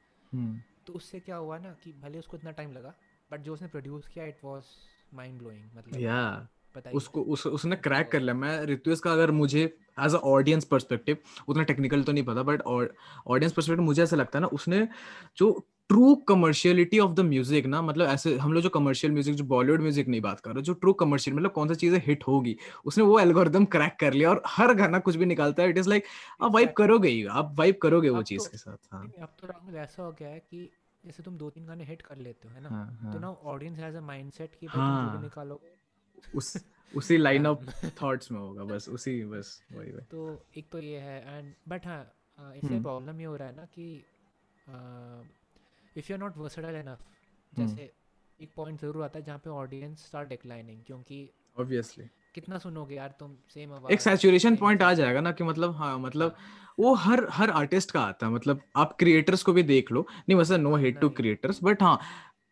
तो उससे क्या हुआ ना कि भले उसको इतना टाइम लगा बट जो उसने प्रोड्यूस किया इट वाज माइंड ब्लोइंग मतलब या उसको उस, उसने क्रैक कर लिया। मैं ऋतुज का अगर मुझे एज अ ऑडियंस पर्सपेक्टिव उतना टेक्निकल तो नहीं पता बट ऑडियंस पर्सपेक्टिव मुझे ऐसा लगता है ना उसने जो true commerciality of the music ना मतलब ऐसे हम लोग जो कमर्शियल म्यूज़िक जो बॉलीवुड म्यूज़िक नहीं बात कर रहे जो ट्रू कमर्शियल मतलब कौन सी चीज़ें हिट होगी उसने वो एल्गोरिदम क्रैक कर लिया और हर गाना कुछ भी निकालता है इट इज़ लाइक आप Exactly. करोगे ही आप वाइब करोगे वो चीज़ तो- के साथ हाँ अब तो राहुल ऐसा हो गया है कि जैसे तुम दो तीन गाने हिट कर लेते हो है ना हाँ तो हाँ ना ऑडियंस हैज़ अ माइंडसेट कि भाई तुम जो हाँ। निकालोगे उस उसी लाइन ऑफ़ थॉट्स में होगा बस उसी बस वही वही तो एक तो ये है एंड बट हाँ इससे हम्म। प्रॉब्लम ये हो रहा है ना कि if you are not versatile enough. जैसे एक पॉइंट ज़रूर आता है जहाँ पे ऑडियंस स्टार्ट डिक्लाइनिंग क्योंकि ऑब्वियसली कितना सुनोगे यार तुम सेम आवाज़ एक सैचुरेशन पॉइंट आ जाएगा ना कि मतलब हाँ मतलब हाँ, वो हर हर आर्टिस्ट का आता है मतलब आप क्रिएटर्स को भी देख लो। नहीं वैसे no hate to creators but हाँ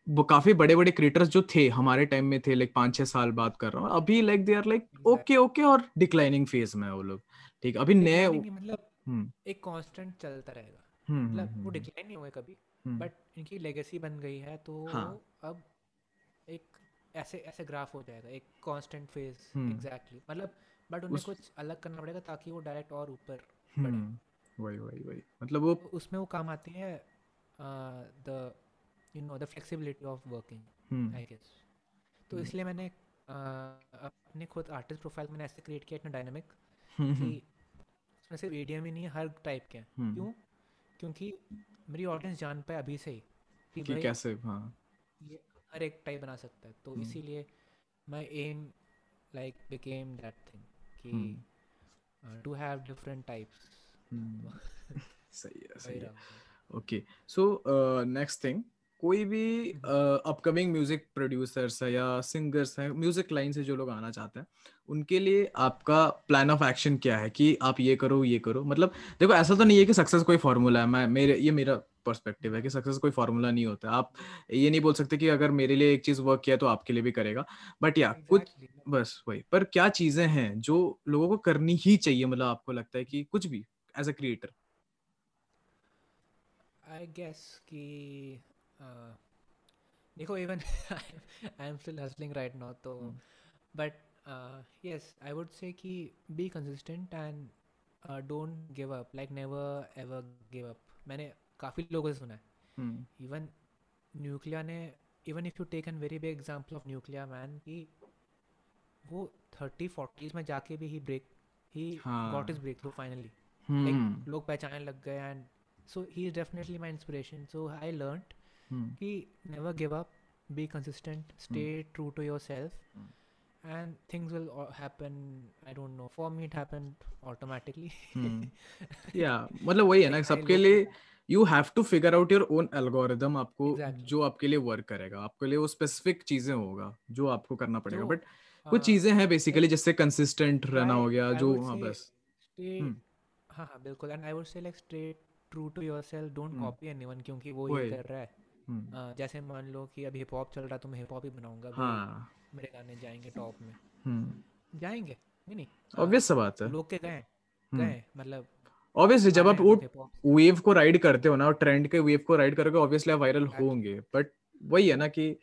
वो काफ़ी बड़े बड़े क्रिएटर्स जो थे हमारे टाइम में थे लाइक पाँच छह साल बाद कर रहा हूँ अभी like they are like okay okay और डिक्लाइनिंग फ़ेज़ में वो लोग। ठीक अभी नए मतलब हम्म। एक कांस्टेंट चलता रहेगा। हम्म मतलब हम्म, वो हम्म, डिक्लाइन नहीं हुए कभी। हम्म, बट इनकी लेगेसी बन गई है तो हाँ। अब एक ऐसे ऐसे ग्राफ हो जाएगा एक कांस्टेंट फ़ेज़ हम्म। एग्जैक्टली मतलब बट उन्हें उस- कुछ अलग करना पड़ेगा ताकि वो डायरेक्ट और ऊपर बढ़े। हम्म, वही वही वही। मतलब वो तो उसमें वो काम आती है the you know the flexibility of working hmm, I guess तो हम्म। इसलिए मैंने uh, अपने खुद आर्टिस्ट प्रोफ़ाइल मैंने ऐसे क्रिएट किया इतना डायनामिक हम्म, कि उसमें सिर्फ़ एडियम ही नहीं है हर टाइप के हैं। हम्म, क्यों? क्योंकि मेरी ऑडियंस जान पाए अभी से ही कि कि कैसे हाँ। ये हर एक टाइप बना सकता है। तो हम्म। इसीलिए my aim like became that thing कि टू हैव डिफरेंट टाइप्स सही है सही है। ओके सो नेक्स्ट थिंग कोई भी अपकमिंग म्यूज़िक प्रोड्यूसर्स है या सिंगर्स है म्यूज़िक लाइन से जो लोग आना चाहते हैं उनके लिए आपका प्लान ऑफ़ एक्शन क्या है कि आप ये करो ये करो? मतलब देखो ऐसा तो नहीं है कि सक्सेस कोई फॉर्मूला है। मैं मेरे ये मेरा पर्सपेक्टिव है कि सक्सेस कोई फार्मूला नहीं होता आप ये नहीं बोल सकते कि अगर मेरे लिए एक चीज़ वर्क किया तो आपके लिए भी करेगा। बट या exactly. कुछ बस वही। पर क्या चीज़ें हैं जो लोगों को करनी ही चाहिए? मतलब आपको लगता है कि कुछ भी as a creator I guess कि देखो even I am still hustling right now तो but yes I would say कि be consistent and don't give up like never ever give up मैंने काफ़ी लोगों से सुना है। इवन न्यूक्लिया ने even if you take an very big example of Nucleya man कि वो थर्टी फोर्टीज में जाके भी he break he. Got his breakthrough finally like लोग पहचानने लग गए and so he is definitely my inspiration so I learn कि never give up be consistent stay true to your self and things will happen i don't know for me it happened automatically hmm. yeah मतलब वही है ना सबके लिए you have to figure out your own algorithm आपको exactly. जो आपके लिए वर्क करेगा आपके लिए वो स्पेसिफिक चीज़ें होगा जो आपको करना पड़ेगा बट तो, कुछ चीज़ें हैं बेसिकली जिससे कंसिस्टेंट रहना हो गया जो हाँ बस हम्म। हाँ हाँ बिल्कुल and I would say like stay true to yourself don't copy anyone क्योंकि वो ये कर रहा है। जैसे मान लो कि अभी हिप हॉप चल रहा है तो मैं हिप हॉप ही बनाऊँगा हाँ। मेरे गाने जाएँगे टॉप में। हम्म। जाएँगे नहीं? नहीं ऑब्वियस बात है। लोग के गए गए मतलब ऑब्वियसली जब आप वेव को राइड करते हो ना और ट्रेंड के वेव को राइड करोगे ऑब्वियसली आप वायरल होंगे। बट वही है ना कि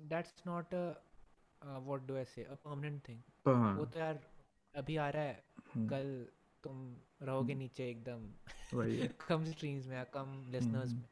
that's not what do I say a permanent thing वो तो यार अभी आ रहा है। हम्म। कल तुम रहोगे हम्म। नीचे एकदम। वही कम स्ट्रीम्स में कम लिसनर्स में।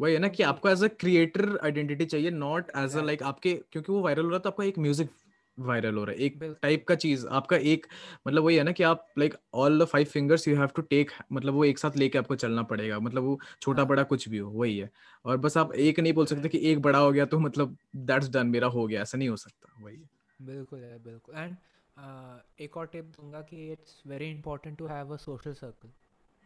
वही है ना कि आपको एज अ क्रिएटर आइडेंटिटी चाहिए नॉट एज अ लाइक आपके क्योंकि वो वायरल हो रहा तो आपका एक म्यूज़िक वायरल हो रहा है एक टाइप का चीज़ आपका एक मतलब वही है ना कि आप like all the five fingers you have to take मतलब वो एक साथ लेके आपको चलना पड़ेगा मतलब वो छोटा हाँ। बड़ा कुछ भी हो वही है और बस आप एक नहीं बोल सकते कि एक बड़ा हो गया तो मतलब दैट्स डन मेरा हो गया ऐसा नहीं हो सकता वही है बिल्कुल है बिल्कुल एंड uh, एक और टिप दूँगा कि it's very important to have a social circle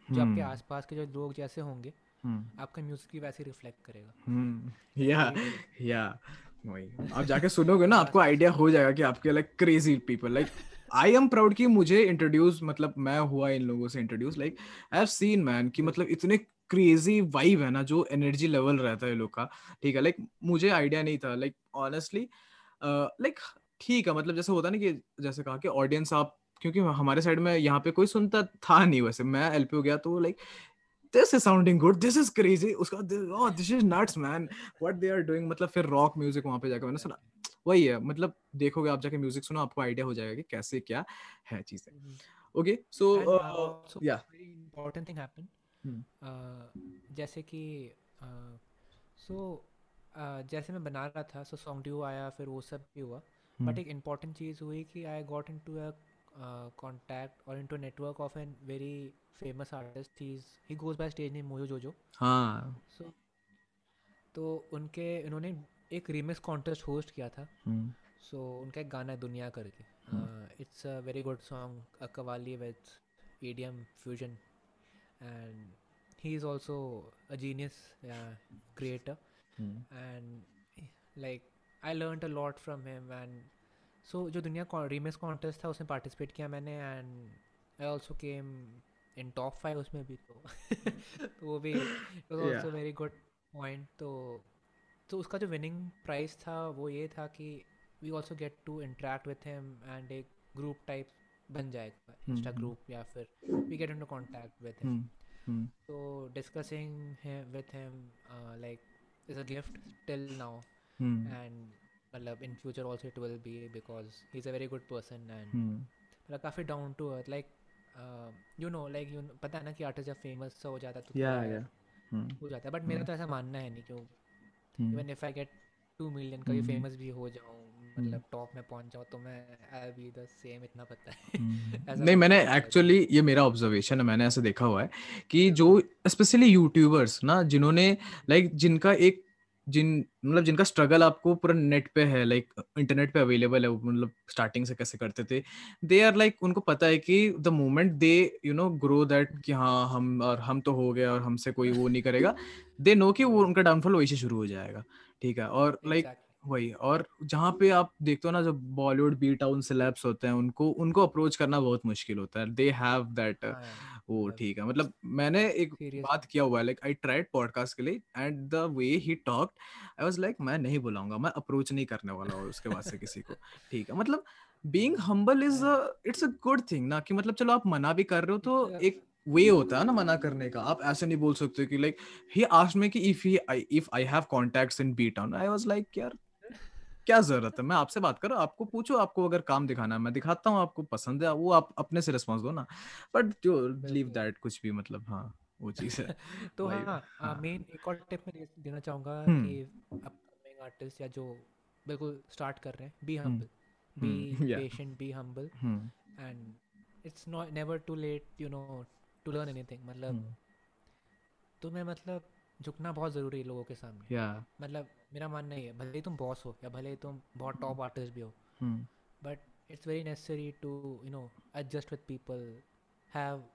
जो आपके हम्म। आसपास के जो लोग जैसे होंगे। आपका म्यूज़िक भी वैसे रिफ्लेक्ट करेगा। या या वही। आप जाके सुनोगे ना आपको आइडिया हो जाएगा कि आपके like crazy people like I am proud कि मुझे इंट्रोड्यूस मतलब मैं हुआ इन लोगों से introduce like I have seen man कि मतलब इतने क्रेजी वाइब है ना जो एनर्जी लेवल रहता है लोग का। ठीक है लाइक मुझे आइडिया नहीं था लाइक ऑनेस्टली लाइक ठीक है मतलब जैसे होता ना कि जैसे कहा कि ऑडियंस आप क्योंकि हमारे साइड में यहाँ पे कोई सुनता था नहीं वैसे। मैं एलपी हो गया तो like this is sounding good this is crazy उसका oh this is nuts man. What they are doing मतलब फिर रॉक म्यूज़िक वहाँ पे जाकर मैंने सुना। वही है मतलब देखोगे आप जाके म्यूज़िक सुनो आपको आइडिया हो जाएगा कि कैसे क्या है चीज़ें। ओके सो या इंपॉर्टेंट थिंग हैपन जैसे कि सो uh, uh, जैसे मैं बना रहा था सो सॉन्ग ड्यू आया फिर वो सब भी हुआ। But hmm. एक इंपॉर्टेंट चीज़ हुई कि I got in to contact और in to network of an very famous artist he he goes by stage name Moyo Jojo हाँ। सो so, तो उनके इन्होंने एक रीमिक्स कॉन्टेस्ट होस्ट किया था। सो so, उनका एक गाना है दुनिया करके। It's a very good song a qawwali with EDM fusion and he is also a genius creator and like I learn a lot from him and so जो Duniya remix contest था उसमें पार्टिसिपेट किया मैंने and I also came in top five उसमें भी तो तो वो भी ऑल्सो वेरी गुड पॉइंट तो तो उसका जो विनिंग प्राइस था वो ये था कि we also get to interact with him and एक ग्रुप टाइप बन जाएगा इंस्टा ग्रुप. या फिर we get into contact with him तो discussing with him like is a gift till now and मतलब in future also it will be because he is a very good person and मतलब काफ़ी down to earth like you know like you पता है ना कि artist जब famous हो जाता है तो या या hmm. हो जाता है। बट मेरा hmm. तो ऐसा मानना है नहीं क्यों even if I get to million का फ़ेमस भी हो जाऊँ hmm. मतलब टॉप में पहुँच जाऊँ तो मैं आई बी द सेम इतना पता है। नहीं मैंने एक्चुअली ये मेरा ऑब्जर्वेशन है मैंने ऐसे देखा हुआ है कि जो स्पेशली यूट्यूबर्स ना जिन्होंने लाइक जिनका एक जिन मतलब जिनका स्ट्रगल आपको पूरा नेट पे है लाइक इंटरनेट पे अवेलेबल है मतलब स्टार्टिंग से कैसे करते थे दे आर लाइक उनको पता है कि the moment they you know grow that कि हाँ हम और हम तो हो गए और हमसे कोई वो नहीं करेगा दे नो कि वो उनका डाउनफॉल वही से शुरू हो जाएगा ठीक है? और लाइक like, वही और जहाँ पे आप देखते हो ना जो बॉलीवुड बी टाउन सेलेब्स होते हैं उनको उनको अप्रोच करना बहुत मुश्किल होता है दे हैव दैट वो ठीक है मतलब मैंने एक बात किया हुआ है लाइक आई ट्राइड पॉडकास्ट के लिए and the way he talked I was like मैं नहीं बुलाऊँगा मैं अप्रोच नहीं करने वाला हूँ उसके बाद से किसी को। ठीक है मतलब being humble is it's a good thing ना कि मतलब चलो आप मना भी कर रहे हो तो yeah. एक वे होता है ना मना करने का। आप ऐसे नहीं बोल सकते कि लाइक ही आस्क्ड मी कि if he if I have contacts in B town I was like यार क्या ज़रूरत है? मैं आपसे बात कर रहा हूँ आपको पूछो आपको अगर काम दिखाना है मैं दिखाता हूँ आपको पसंद है वो आप अपने से रिस्पॉन्स दो ना। बट जो लीव दैट कुछ भी मतलब हाँ वो चीज़ है तो हाँ मेन हाँ। एक और टिप मैं देना चाहूँगा कि अपकमिंग आर्टिस्ट या जो बिल्कुल स्टार्ट कर रहे हैं be humble be patient be humble and it's not never too late you know to learn anything मतलब तुम्हें मतलब झुकना बहुत ज़रूरी है लोगों के सामने। yeah. मतलब मेरा मानना ही है भले ही तुम बॉस हो या भले ही तुम बहुत टॉप आर्टिस्ट भी हो but it's very necessary to you know adjust with people have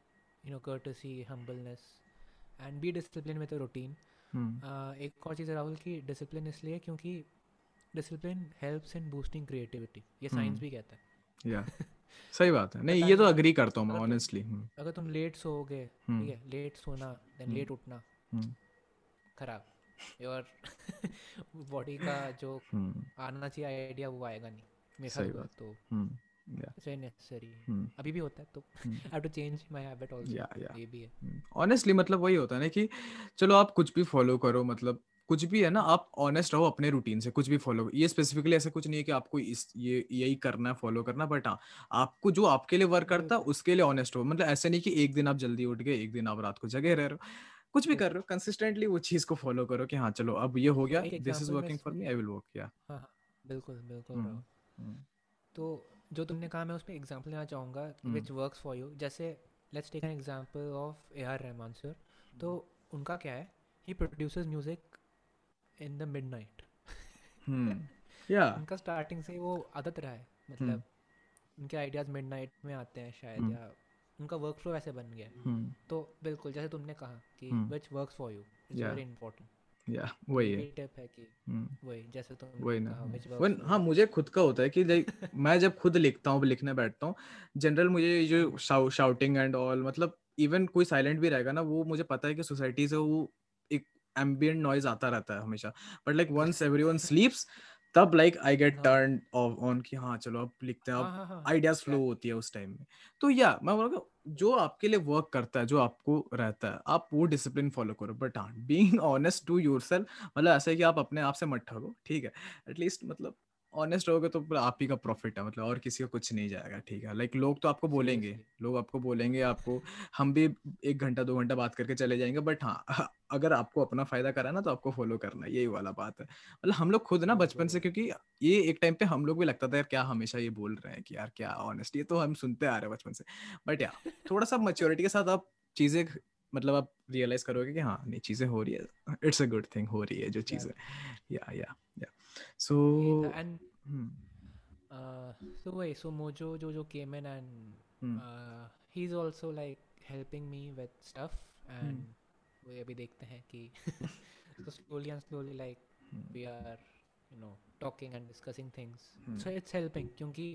you know courtesy humbleness and be discipline with routine एक और चीज़ है राहुल की डिसिप्लिन इसलिए क्योंकि discipline helps in boosting creativity ये साइंस hmm. भी कहता है। या सही बात है। नहीं ये तो अग्री करता हूँ मैं ऑनेस्टली. अगर तुम लेट सोओगे hmm. ठीक है लेट सोना देन लेट उठना खराब। और बॉडी का जो हम्म। आना चाहिए आइडिया वो आएगा नहीं। मेरे सही बात। तो नेसेसरी हम्म, हम्म। अभी भी होता है तो have to change my habit also ये भी है। ऑनेस्टली मतलब वही होता है ना कि चलो आप कुछ भी फॉलो करो मतलब कुछ भी है ना आप ऑनेस्ट रहो अपने रूटीन से कुछ भी फॉलो ये स्पेसिफिकली ऐसा कुछ नहीं है कि आपको इस ये यही करना है फॉलो करना बट हाँ आपको जो आपके लिए वर्क करता है उसके लिए ऑनेस्ट हो मतलब ऐसे नहीं कि एक दिन आप जल्दी उठ गए एक दिन आप रात को जगह रह रहे हो। कुछ भी कर रहे हो कंसिस्टेंटली वो चीज़ को फॉलो करो कि हाँ चलो अब ये हो गया this is working for me I will work yeah बिल्कुल बिल्कुल हम्म, हम्म। तो जो तुमने कहा मैं उसमें एग्जांपल लेना चाहूँगा विच वर्क्स फॉर यू जैसे let's take an example of A R Rahman sir तो उनका क्या है he produces music in the midnight या उनका स्टार्टिंग से वो आदत रहा है मतलब हम्म। उनके आइडियाज़ मिडनाइट में आते हैं शायद या उनका वर्क फ्लो ऐसे बन गया। hmm. तो बिल्कुल जैसे तुमने कहा कि which works for you it's very important या वही है। टिप है कि hmm. वही जैसे तुम वही ना। वन हाँ मुझे खुद का होता है कि लाइक मैं जब खुद लिखता हूँ लिखने बैठता हूँ जनरल मुझे जो शाउटिंग एंड ऑल मतलब इवन कोई साइलेंट भी रहेगा ना वो मुझे पता है कि सोसाइटी से वो एक एम्बियंट नॉइज़ आता रहता है हमेशा। But like once everyone sleeps तब like I get turn on कि हाँ चलो अब लिखते हैं। अब आइडियाज़ फ्लो होती है उस टाइम में। तो या मैं बोलूँगा जो आपके लिए वर्क करता है, जो आपको रहता है, आप वो डिसिप्लिन फॉलो करो। बट हाँ being honest to your self मतलब ऐसा है कि आप अपने आप से मत ठगो, ठीक है? एटलीस्ट मतलब ऑनेस्ट रहोगे तो आप ही का प्रॉफिट है मतलब और किसी का कुछ नहीं जाएगा ठीक है? लाइक लोग तो आपको बोलेंगे लोग आपको बोलेंगे आपको हम भी एक घंटा दो घंटा बात करके चले जाएँगे बट हाँ अगर आपको अपना फ़ायदा करा ना तो आपको फॉलो करना यही वाला बात है। मतलब हम लोग खुद ना बचपन से क्योंकि ये एक टाइम पे हम लोग भी लगता था यार क्या हमेशा ये बोल रहे हैं कि यार क्या ऑनेस्ट ये तो हम सुनते आ रहे हैं बचपन से। बट यार थोड़ा सा मच्योरिटी के साथ आप चीज़ें मतलब आप रियलाइज़ करोगे कि हाँ नहीं चीज़ें हो रही है इट्स अ गुड थिंग हो रही है जो चीज़ें। या या या सो एंड सो वही सो मोजो जो जो came in and he is also like helping me with stuff and वो अभी देखते हैं कि so slowly and slowly like hmm. we are you know talking and discussing things hmm. so it's helping क्योंकि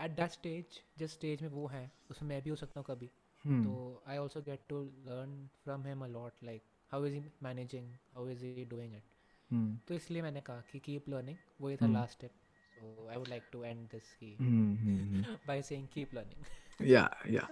at that stage जिस stage में वो है उसमें मैं भी हो सकता हूँ कभी hmm. तो I also get to learn from him a lot like how is he managing how is he doing it तो इसलिए मैंने कहा कि कीप लर्निंग वो ही था last step so I would like to end this by saying keep learning yeah yeah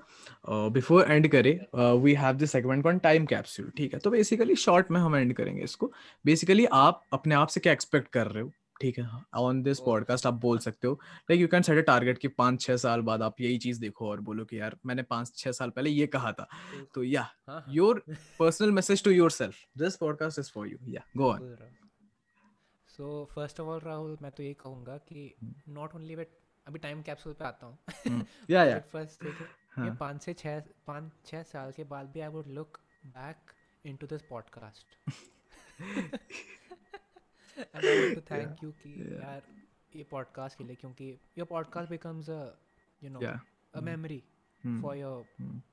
before end करें we have this segment con time capsule ठीक है? तो बेसिकली शॉर्ट में हम एंड करेंगे इसको. बेसिकली आप अपने आप से क्या एक्सपेक्ट कर रहे हो? ठीक है ऑन दिस पॉडकास्ट आप बोल सकते हो like you can set a target कि पाँच छह साल बाद आप यही चीज़ देखो और बोलो कि यार मैंने पाँच छह साल पहले ये कहा था। तो yeah your personal message to your self this podcast is for you yeah go on so first of all Rahul मैं तो ये कहूँगा कि नॉट ओनली विद अभी टाइम कैप्सूल पे आता हूँ। या या। फ़र्स्ट देखिए ये पाँच से छः पाँच छः साल के बाद भी I would look back in to this podcast and I want to thank कि यार ये podcast के लिए क्योंकि your podcast becomes a you know yeah. a memory Hmm.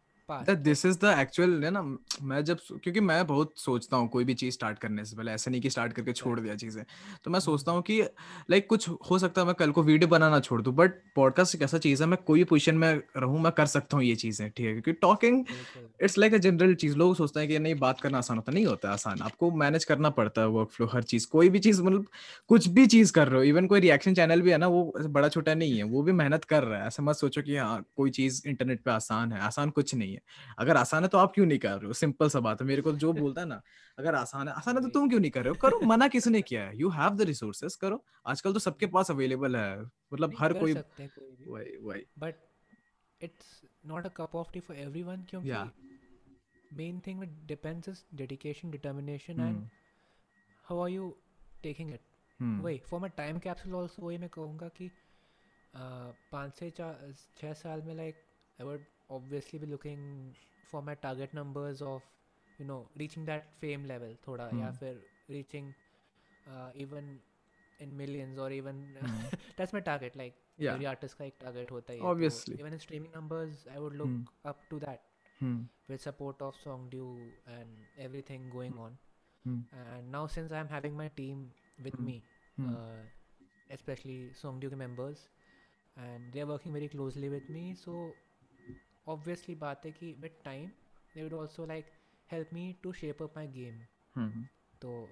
This is the actual है ना मैं जब क्योंकि मैं बहुत सोचता हूँ कोई भी चीज़ स्टार्ट करने से पहले ऐसा नहीं कि स्टार्ट करके छोड़ दिया चीज़ें। तो मैं सोचता हूँ कि लाइक कुछ हो सकता है मैं कल को वीडियो बनाना छोड़ दूँ बट पॉडकास्ट एक ऐसा चीज़ है मैं कोई पोजीशन में रहूँ मैं कर सकता हूँ ये चीज़ें ठीक है? क्योंकि talking it's like a general चीज़ लोग सोचते हैं कि नहीं बात करना आसान होता नहीं होता आसान। आपको मैनेज करना पड़ता है वर्क फ्लो हर चीज़ कोई भी चीज़ मतलब कुछ भी चीज़ कर रहे हो इवन कोई रिएक्शन चैनल भी है ना वो बड़ा छोटा नहीं है वो भी मेहनत कर रहा है ऐसा मत सोचो कि हाँ कोई चीज़ इंटरनेट पे आसान है आसान कुछ नहीं है। अगर आसान है तो आप क्यों नहीं कर रहे हो? सिंपल सा बात है। मेरे को जो बोलता है ना अगर आसान है आसान है तो तुम क्यों नहीं कर रहे हो? करो मना किसने किया है? यू हैव द रिसोर्सेस करो। आजकल तो सबके पास अवेलेबल है। मतलब हर कोई हैं वही वही। But it's not a cup of tea for everyone क्योंकि it depends is dedication determination Hmm. and how are you taking it? Hmm, वही for my time capsule also वही मैं कहूँगा कि पाँच से चार छः साल में like I would obviously be looking for my target numbers of you know reaching that fame level थोड़ा या Hmm. फिर रीचिंग इवन इन मिलियंस और even Hmm. That's my target like Yeah. every artist का एक target होता ही है Obviously. तो even in streaming numbers I would look Hmm. up to that hmm, with support of Songdu and everything going on hmm, and now since I'm having my team with Hmm. me hmm, uh, especially Songdu के members and they are working very closely with me so obviously बात है कि with time they would also like help me to shape up my game तो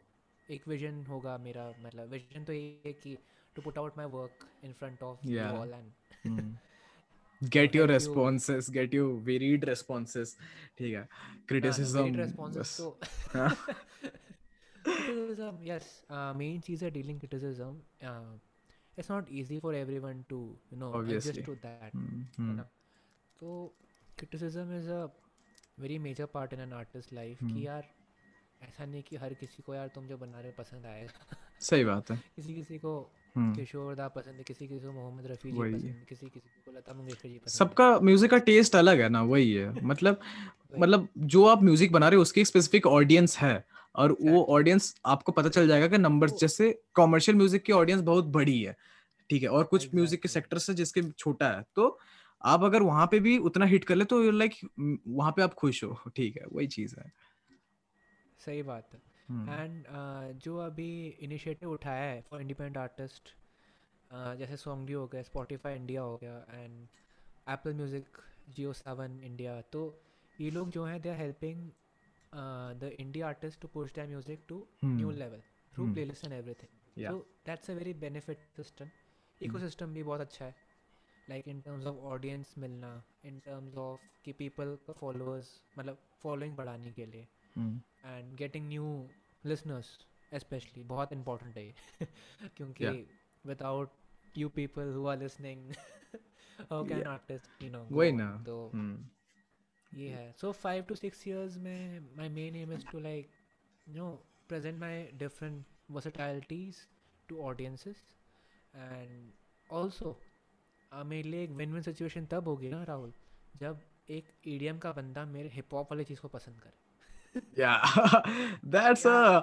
एक vision होगा मेरा मतलब vision तो ये है कि to put out my work in front of all and get your responses get you varied responses ठीक है। क्रिटिसिज्म यस मेन चीज़ है dealing criticism it's not easy for everyone to you know adjust to that तो is a very major part in an artist life hmm. कि यार ऐसा नहीं कि हर किसी को यार तुम जो बना रहे हो पसंद आएगा सही बात है। किसी किसी को हम्म, किशोर दा पसंद है किसी किसी को मोहम्मद रफ़ी जी पसंद है किसी किसी को लता मंगेशकर जी पसंद सबका म्यूज़िक का टेस्ट अलग है ना वही है। मतलब मतलब जो आप म्यूज़िक बना रहे हो उसकी स्पेसिफिक ऑडियंस है। और वो ऑडियंस आपको पता चल जाएगा कि नंबर्स जैसे कमर्शियल म्यूज़िक की ऑडियंस बहुत बड़ी है। ठीक है? और कुछ म्यूज़िक के. सेक्टर से जिसके छोटा है। तो आप अगर वहाँ पे भी उतना हिट कर ले तो लाइक वहाँ पे आप खुश हो। ठीक है वही चीज़ है। सही बात है। हम्म, एंड जो अभी इनिशिएटिव उठाया है फॉर इंडिपेंडेंट आर्टिस्ट जैसे सॉन्गडी हो गया स्पॉटिफाई इंडिया हो गया and Apple music Jio Saavn India तो ये लोग जो हैं they are helping the India artist to push the music to new level through. Playlist and everything so that's a very benefit system. ecosystem भी बहुत अच्छा है। Like in terms of audience मिलना इन टर्म्स ऑफ़ कि people का followers मतलब following बढ़ाने के लिए and getting new listeners specially बहुत इंपॉर्टेंट है ये। क्योंकि without you people who are listening how can artist you know वही ना। तो हम्म, ये है। So five to six years में my main aim is to like you know present my different versatilities to audiences and also uh, मेरे लिए एक win win situation तब होगी ना राहुल जब एक ईडीएम का बंदा मेरे हिप हॉप वाली चीज़ को पसंद करे। That's a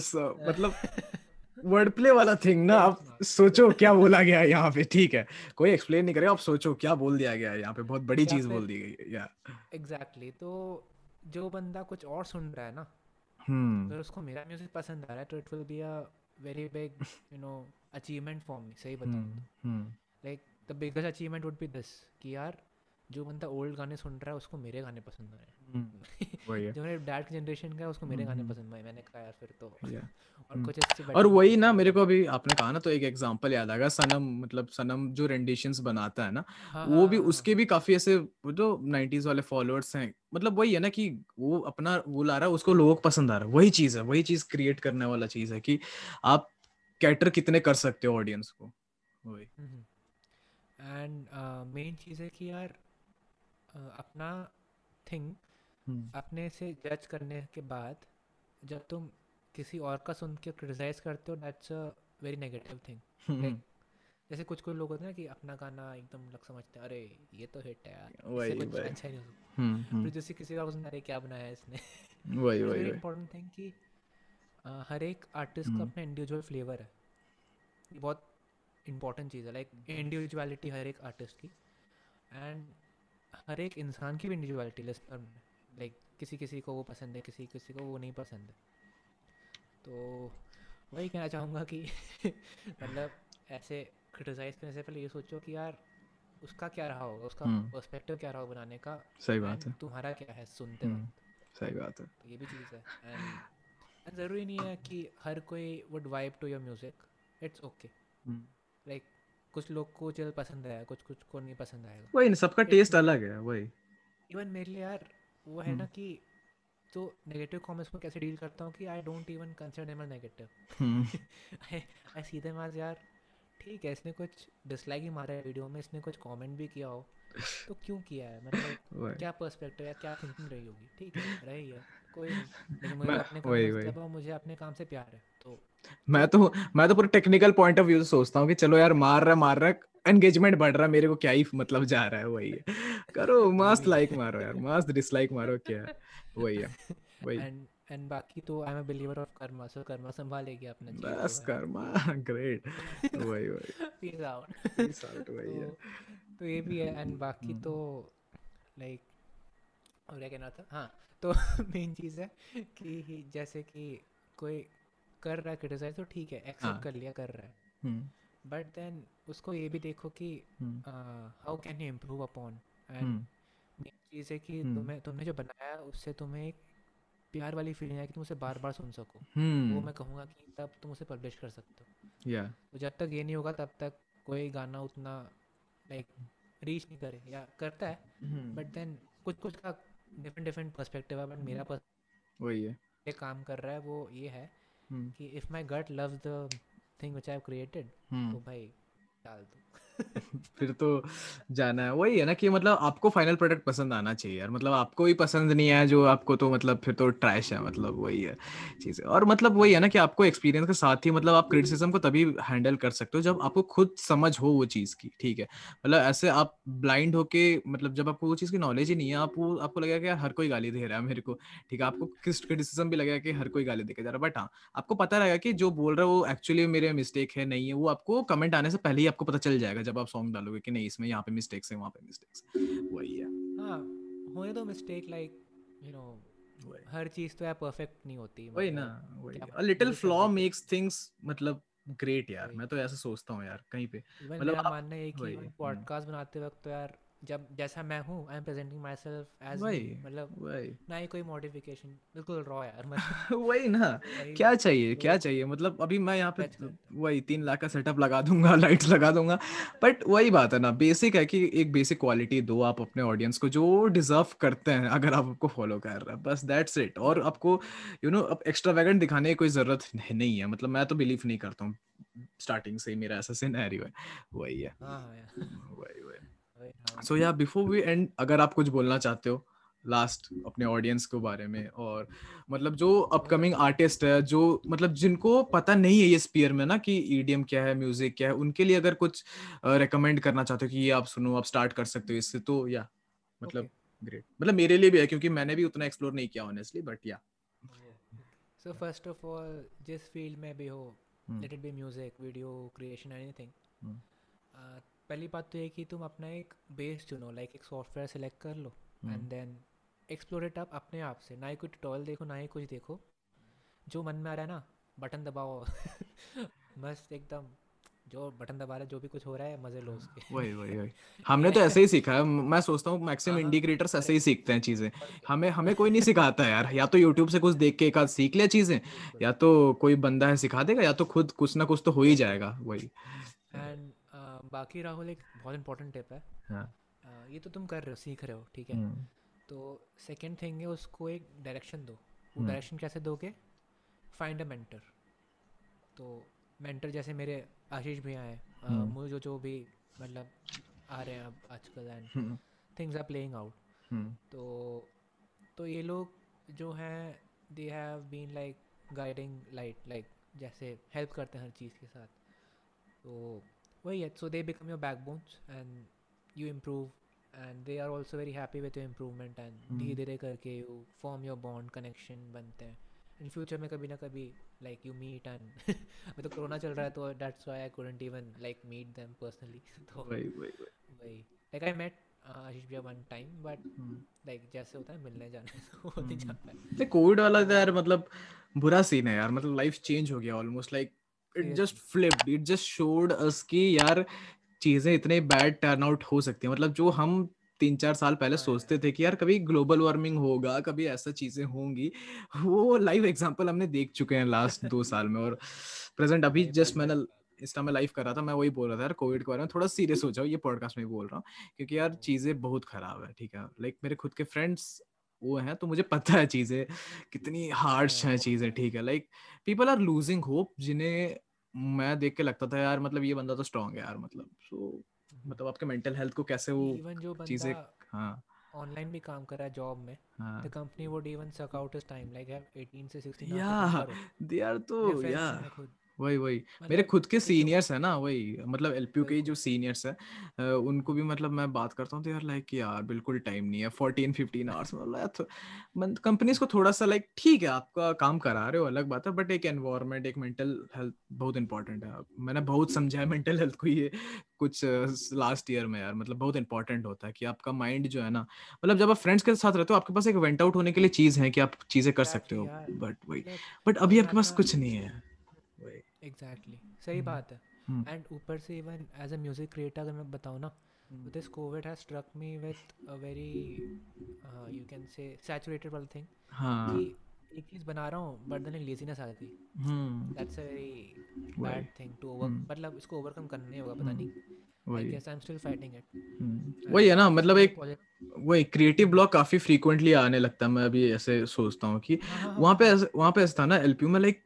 so, मतलब वर्ड प्ले वाला थिंग ना आप सोचो क्या बोला गया है यहाँ पे ठीक है। कोई एक्सप्लेन नहीं करेगा आप सोचो क्या बोल दिया गया है यहाँ पे बहुत बड़ी या चीज़ बोल दी गई है या एग्जैक्टली तो जो बंदा कुछ और सुन रहा है ना हम्म। अगर उसको मेरा म्यूज़िक पसंद आ रहा है तो it will be a very big you know achievement for me सही बताऊँ hmm, hmm, like the biggest achievement would be this कि यार जो बंदा ओल्ड गाने सुन रहा है उसको मेरे गाने पसंद आ रहे हैं। हम्म, है। जो मेरे डैड की जनरेशन का है उसको मेरे गाने हम्म, पसंद आए मैंने कहा यार फिर तो और हम्म। कुछ और वही ना मेरे को अभी आपने कहा ना तो एक एग्जांपल याद आ गया सनम मतलब सनम जो रेंडिशंस बनाता है ना हाँ वो हाँ भी हाँ उसके भी काफ़ी ऐसे जो 90s वाले फॉलोअर्स हैं। मतलब वही है ना कि वो अपना वो ला रहा है उसको लोगों पसंद आ रहा है। वही चीज़ है वही चीज़ क्रिएट करने वाला चीज़ है कि आप कैटर कितने कर सकते हो ऑडियंस को। वही। एंड मेन चीज़ है कि यार uh, अपना थिंग हम्म, अपने से जज करने के बाद जब तुम किसी और का सुन के क्रिटिसाइज करते हो that's a very negative thing hmm, जैसे कुछ कुछ लोग होते हैं ना कि अपना गाना एकदम लग समझते हैं अरे ये तो हिट है यार वही, कुछ वही। अच्छा नहीं हो सकता। हम्म, फिर हम्म, जैसे किसी का पसंद अरे क्या बनाया इसने? वही वेरी वही वही। इंपॉर्टेंट थिंग कि uh, हर एक आर्टिस्ट का अपना इंडिविजुअल फ्लेवर है। बहुत इंपॉर्टेंट चीज़ है लाइक इंडिविजुअलिटी हर एक आर्टिस्ट की एंड हर एक इंसान की भी इंडिविजुअलिटी लिस्टर में लाइक किसी किसी को वो पसंद है किसी किसी को वो नहीं पसंद है। तो वही कहना चाहूँगा कि मतलब ऐसे क्रिटिसाइज करने से पहले ये सोचो कि यार उसका क्या रहा होगा उसका पर्सपेक्टिव हम्म। क्या रहा होगा बनाने का सही बात है। तुम्हारा क्या है सुनते हम्म, वक्त। सही बात है। तो ये भी चीज़ है एंड ज़रूरी नहीं है कि हर कोई would vibe to your music it's okay like कुछ लोग को चल पसंद आएगा कुछ कुछ को नहीं पसंद आएगा वही सबका टेस्ट अलग है वही। इवन मेरे लिए यार वो है ना हम्म। कि तो नेगेटिव कमेंट्स को कैसे डील करता हूँ कि I don't even consider them negative I see them as यार ठीक है इसने कुछ डिसलाइक ही मारा है वीडियो में इसने कुछ कमेंट भी किया हो तो क्यों किया है? मतलब क्या पर्सपेक्टिव है क्या थिंकिंग रही होगी? ठीक है रही है। कोई नहीं मुझे अपने काम से मुझे अपने काम से प्यार है तो मैं तो मैं तो पूरे टेक्निकल पॉइंट ऑफ़ व्यू से सोचता हूँ कि चलो यार मार रहा मार रहा एंगेजमेंट बढ़ रहा मेरे को क्या ही मतलब जा रहा है वही है। करो मस्त लाइक मारो यार मस्त डिसलाइक मारो क्या है वही है वही। एंड एंड बाकी तो I am a believer of karma so karma संभालेगी अपना बस कर्मा ग्रेट वही वही। पीस आउट पीस आउट वही है। तो ये भी है एंड बाकी तो लाइक और क्या कहना था? हाँ। तो मेन चीज़ है कि जैसे कि कोई कर रहा है क्रिटिसाइज तो ठीक है एक्सेप्ट हाँ. कर लिया कर रहा है बट हम्म। देन उसको ये भी देखो कि how can you improve upon and चीज़ है कि हम्म। तुम्हें तुमने जो बनाया उससे तुम्हें एक प्यार वाली फीलिंग है कि तुम उसे बार बार सुन सको hmm. वो मैं कहूँगा कि तब तुम उसे पब्लिश कर सकते हो yeah. तो जब तक ये नहीं होगा तब तक कोई गाना उतना लाइक रीच नहीं करे या करता है बट देन कुछ कुछ का डिफरेंट डिफरेंट पर्सपेक्टिव है बट मेरा पर्स वही है। ये काम कर रहा है वो ये है hmm. कि if my gut loves the thing which I created तो भाई डाल दो। फिर तो जाना है। वही है ना कि मतलब आपको फाइनल प्रोडक्ट पसंद आना चाहिए यार। मतलब आपको ही पसंद नहीं है जो आपको तो मतलब फिर तो ट्रैश है मतलब वही है चीज़। और मतलब वही है ना कि आपको एक्सपीरियंस के साथ ही मतलब आप क्रिटिसिज्म को तभी हैंडल कर सकते हो जब आपको खुद समझ हो वो चीज़ की, ठीक है? मतलब ऐसे आप ब्लाइंड होके मतलब जब आपको वो चीज़ की नॉलेज ही नहीं है, आप वो, आपको लगेगा कि यार हर कोई गाली दे रहा है मेरे को, ठीक है? आपको किस क्रिटिसिज्म भी लगेगा कि हर कोई गाली देके जा रहा है। बट हाँ आपको पता रहेगा कि जो बोल रहा है वो एक्चुअली मेरे मिस्टेक है, नहीं है। वो आपको कमेंट आने से पहले ही आपको पता चल जाएगा। जब आप सॉन्ग डालोगे कि नहीं इसमें यहाँ पे मिस्टेक्स है वहाँ पे मिस्टेक्स वही है। हाँ होने दो मिस्टेक लाइक यू नो हर चीज़ तो यार परफेक्ट नहीं होती वही ना वही। A little flaw makes things मतलब ग्रेट यार। मैं तो ऐसा सोचता हूँ यार कहीं पे। मतलब मानना है कि पॉडकास्ट बनाते वक्त तो यार जब जैसा मैं हूँ I am presenting my self as मतलब ना ही कोई मॉडिफिकेशन बिल्कुल रॉ यार मतलब वही ना। क्या चाहिए क्या चाहिए? मतलब अभी मैं यहाँ पे वही तीन लाख का सेटअप लगा दूँगा लाइट्स लगा दूँगा। बट वही बात है ना बेसिक है कि एक बेसिक क्वालिटी दो आप अपने ऑडियंस को जो डिजर्व करते हैं अगर आप आपको फॉलो कर रहे हैं। बस दैट्स इट और आपको यू नो अब एक्स्ट्रा वैगन दिखाने की कोई ज़रूरत नहीं है। मतलब मैं तो बिलीव नहीं करता हूँ स्टार्टिंग से ही मेरा ऐसा सिनेरियो है। वही है। हाँ, हाँ, वही वही। So yeah before we end अगर आप कुछ बोलना चाहते हो लास्ट अपने ऑडियंस के बारे में और मतलब जो अपकमिंग आर्टिस्ट है जो मतलब जिनको पता नहीं है ये स्पीयर में ना कि ईडीएम क्या है म्यूज़िक क्या है उनके लिए अगर कुछ रेकमेंड करना चाहते हो कि ये आप सुनो आप स्टार्ट कर सकते हो इससे तो या मतलब ग्रेट okay. मतलब मेरे लिए भी है क्योंकि मैंने भी उतना एक्सप्लोर नहीं किया honestly but yeah so first of all जिस फ़ील्ड में भी हो let it be music video creation anything पहली बात तो ये कि तुम अपना एक बेस चुनो लाइक एक सॉफ्टवेयर सेलेक्ट कर लो and then explore it up अपने आप से। ना ही कुछ ट्यूटोरियल देखो ना ही कुछ देखो। जो मन में आ रहा है ना बटन दबाओ। बस एकदम जो बटन दबा रहा है जो भी कुछ हो रहा है मज़े लो उसके। वही वही वही। हमने तो ऐसे ही सीखा है। मैं सोचता हूँ मैक्सिमम इंडी क्रिएटर्स ऐसे ही सीखते हैं चीज़ें। हमें हमें कोई नहीं सिखाता यार। या तो यूट्यूब से कुछ देख के एक आध सीख लिया चीज़ें या तो कोई बंदा है सिखा देगा या तो खुद कुछ ना कुछ तो हो ही जाएगा वही। एंड बाकी राहुल एक बहुत इंपॉर्टेंट टिप है। हाँ. ये तो तुम कर रहे हो सीख रहे हो ठीक है? हम्म। तो सेकेंड थिंग है उसको एक डायरेक्शन दो। वो डायरेक्शन हम्म। कैसे दोगे? फाइंड अ मेंटर तो मेंटर जैसे मेरे आशीष भैया हैं हम्म। मुझे जो जो भी मतलब आ रहे हैं अब आजकल and things are playing out तो तो ये लोग जो हैं they have been like guiding light like जैसे हेल्प करते हैं हर चीज़ के साथ। तो वही है so they become your backbones and you improve and they are also very happy with improvement and धीरे धीरे करके you form your bond connection बनते हैं. इन फ्यूचर में कभी ना कभी लाइक यू मीट एंड तो कोरोना चल रहा है तो that's why I couldn't even like meet them personally तो वही वही लाइक आई मेट आशीष भैया वन टाइम बट लाइक जैसे होता है मिलने जाने तो वो नहीं जा पाया कोविड वाला तो यार मतलब बुरा सीन है यार मतलब लाइफ चेंज हो गया almost like it just flipped it just showed us कि यार चीज़ें इतने बैड टर्न आउट हो सकती हैं। मतलब जो हम तीन चार साल पहले हाँ सोचते थे कि यार कभी ग्लोबल वार्मिंग होगा कभी ऐसा चीज़ें होंगी वो लाइव एग्जांपल हमने देख चुके हैं लास्ट दो साल में और प्रेजेंट अभी जस्ट मैंने इस टाइम में लाइव कर रहा था मैं वही बोल रहा था यार कोविड के बारे में। थोड़ा सीरियस हो जाओ ये पॉडकास्ट में बोल रहा हूँ क्योंकि यार चीज़ें बहुत खराब है ठीक है। लाइक मेरे खुद के फ्रेंड्स वो हैं तो मुझे पता है चीज़ें कितनी हार्ड हैं चीज़ें ठीक है। Like people are losing hope जिन्हें मैं देख के लगता था यार मतलब ये बंदा तो स्ट्रांग है यार मतलब सो so, मतलब आपके मेंटल हेल्थ को कैसे वो चीज़ें हाँ। ऑनलाइन भी काम कर रहा है जॉब में the company would even suck out his time like have 18 से 16 या दे आर तो या वही वही। मतलब मेरे खुद के सीनियर्स है ना वही मतलब एलपीयू के जो सीनियर्स है उनको भी मतलब मैं बात करता हूँ तो यार लाइक यार बिल्कुल टाइम नहीं है फोर्टीन फिफ्टीन आवर्स मतलब कंपनीज़ को थोड़ा सा लाइक ठीक है आपका काम करा रहे हो अलग बात है बट एक एनवायरमेंट एक मेंटल हेल्थ बहुत इंपॉर्टेंट है। मैंने बहुत समझा है मेंटल हेल्थ को ये कुछ लास्ट ईयर में यार मतलब बहुत इंपॉर्टेंट होता है कि आपका माइंड जो है ना मतलब जब आप फ्रेंड्स के साथ रहते हो आपके पास एक वेंट आउट होने के लिए चीज़ है कि आप चीज़ें कर सकते हो बट वही बट अभी आपके पास कुछ नहीं है। एग्जैक्टली सही hmm. बात है। And hmm. ऊपर से even as a music creator अगर मैं बताऊँ ना this covid has struck me with a very you can say saturated वाला थिंग कि एक चीज़ बना रहा हूँ बट देन लेजीनेस आ जाती that's a very bad thing to over मतलब इसको ओवरकम करना नहीं होगा पता नहीं। वही। I am still fighting it वही है ना मतलब एक वही क्रिएटिव ब्लॉक काफ़ी फ्रीक्वेंटली आने लगता है मैं अभी ऐसे सोचता हूँ कि हाँ, हाँ, वहाँ पे हाँ। वहाँ पे ऐसा था ना एलपीयू में लाइक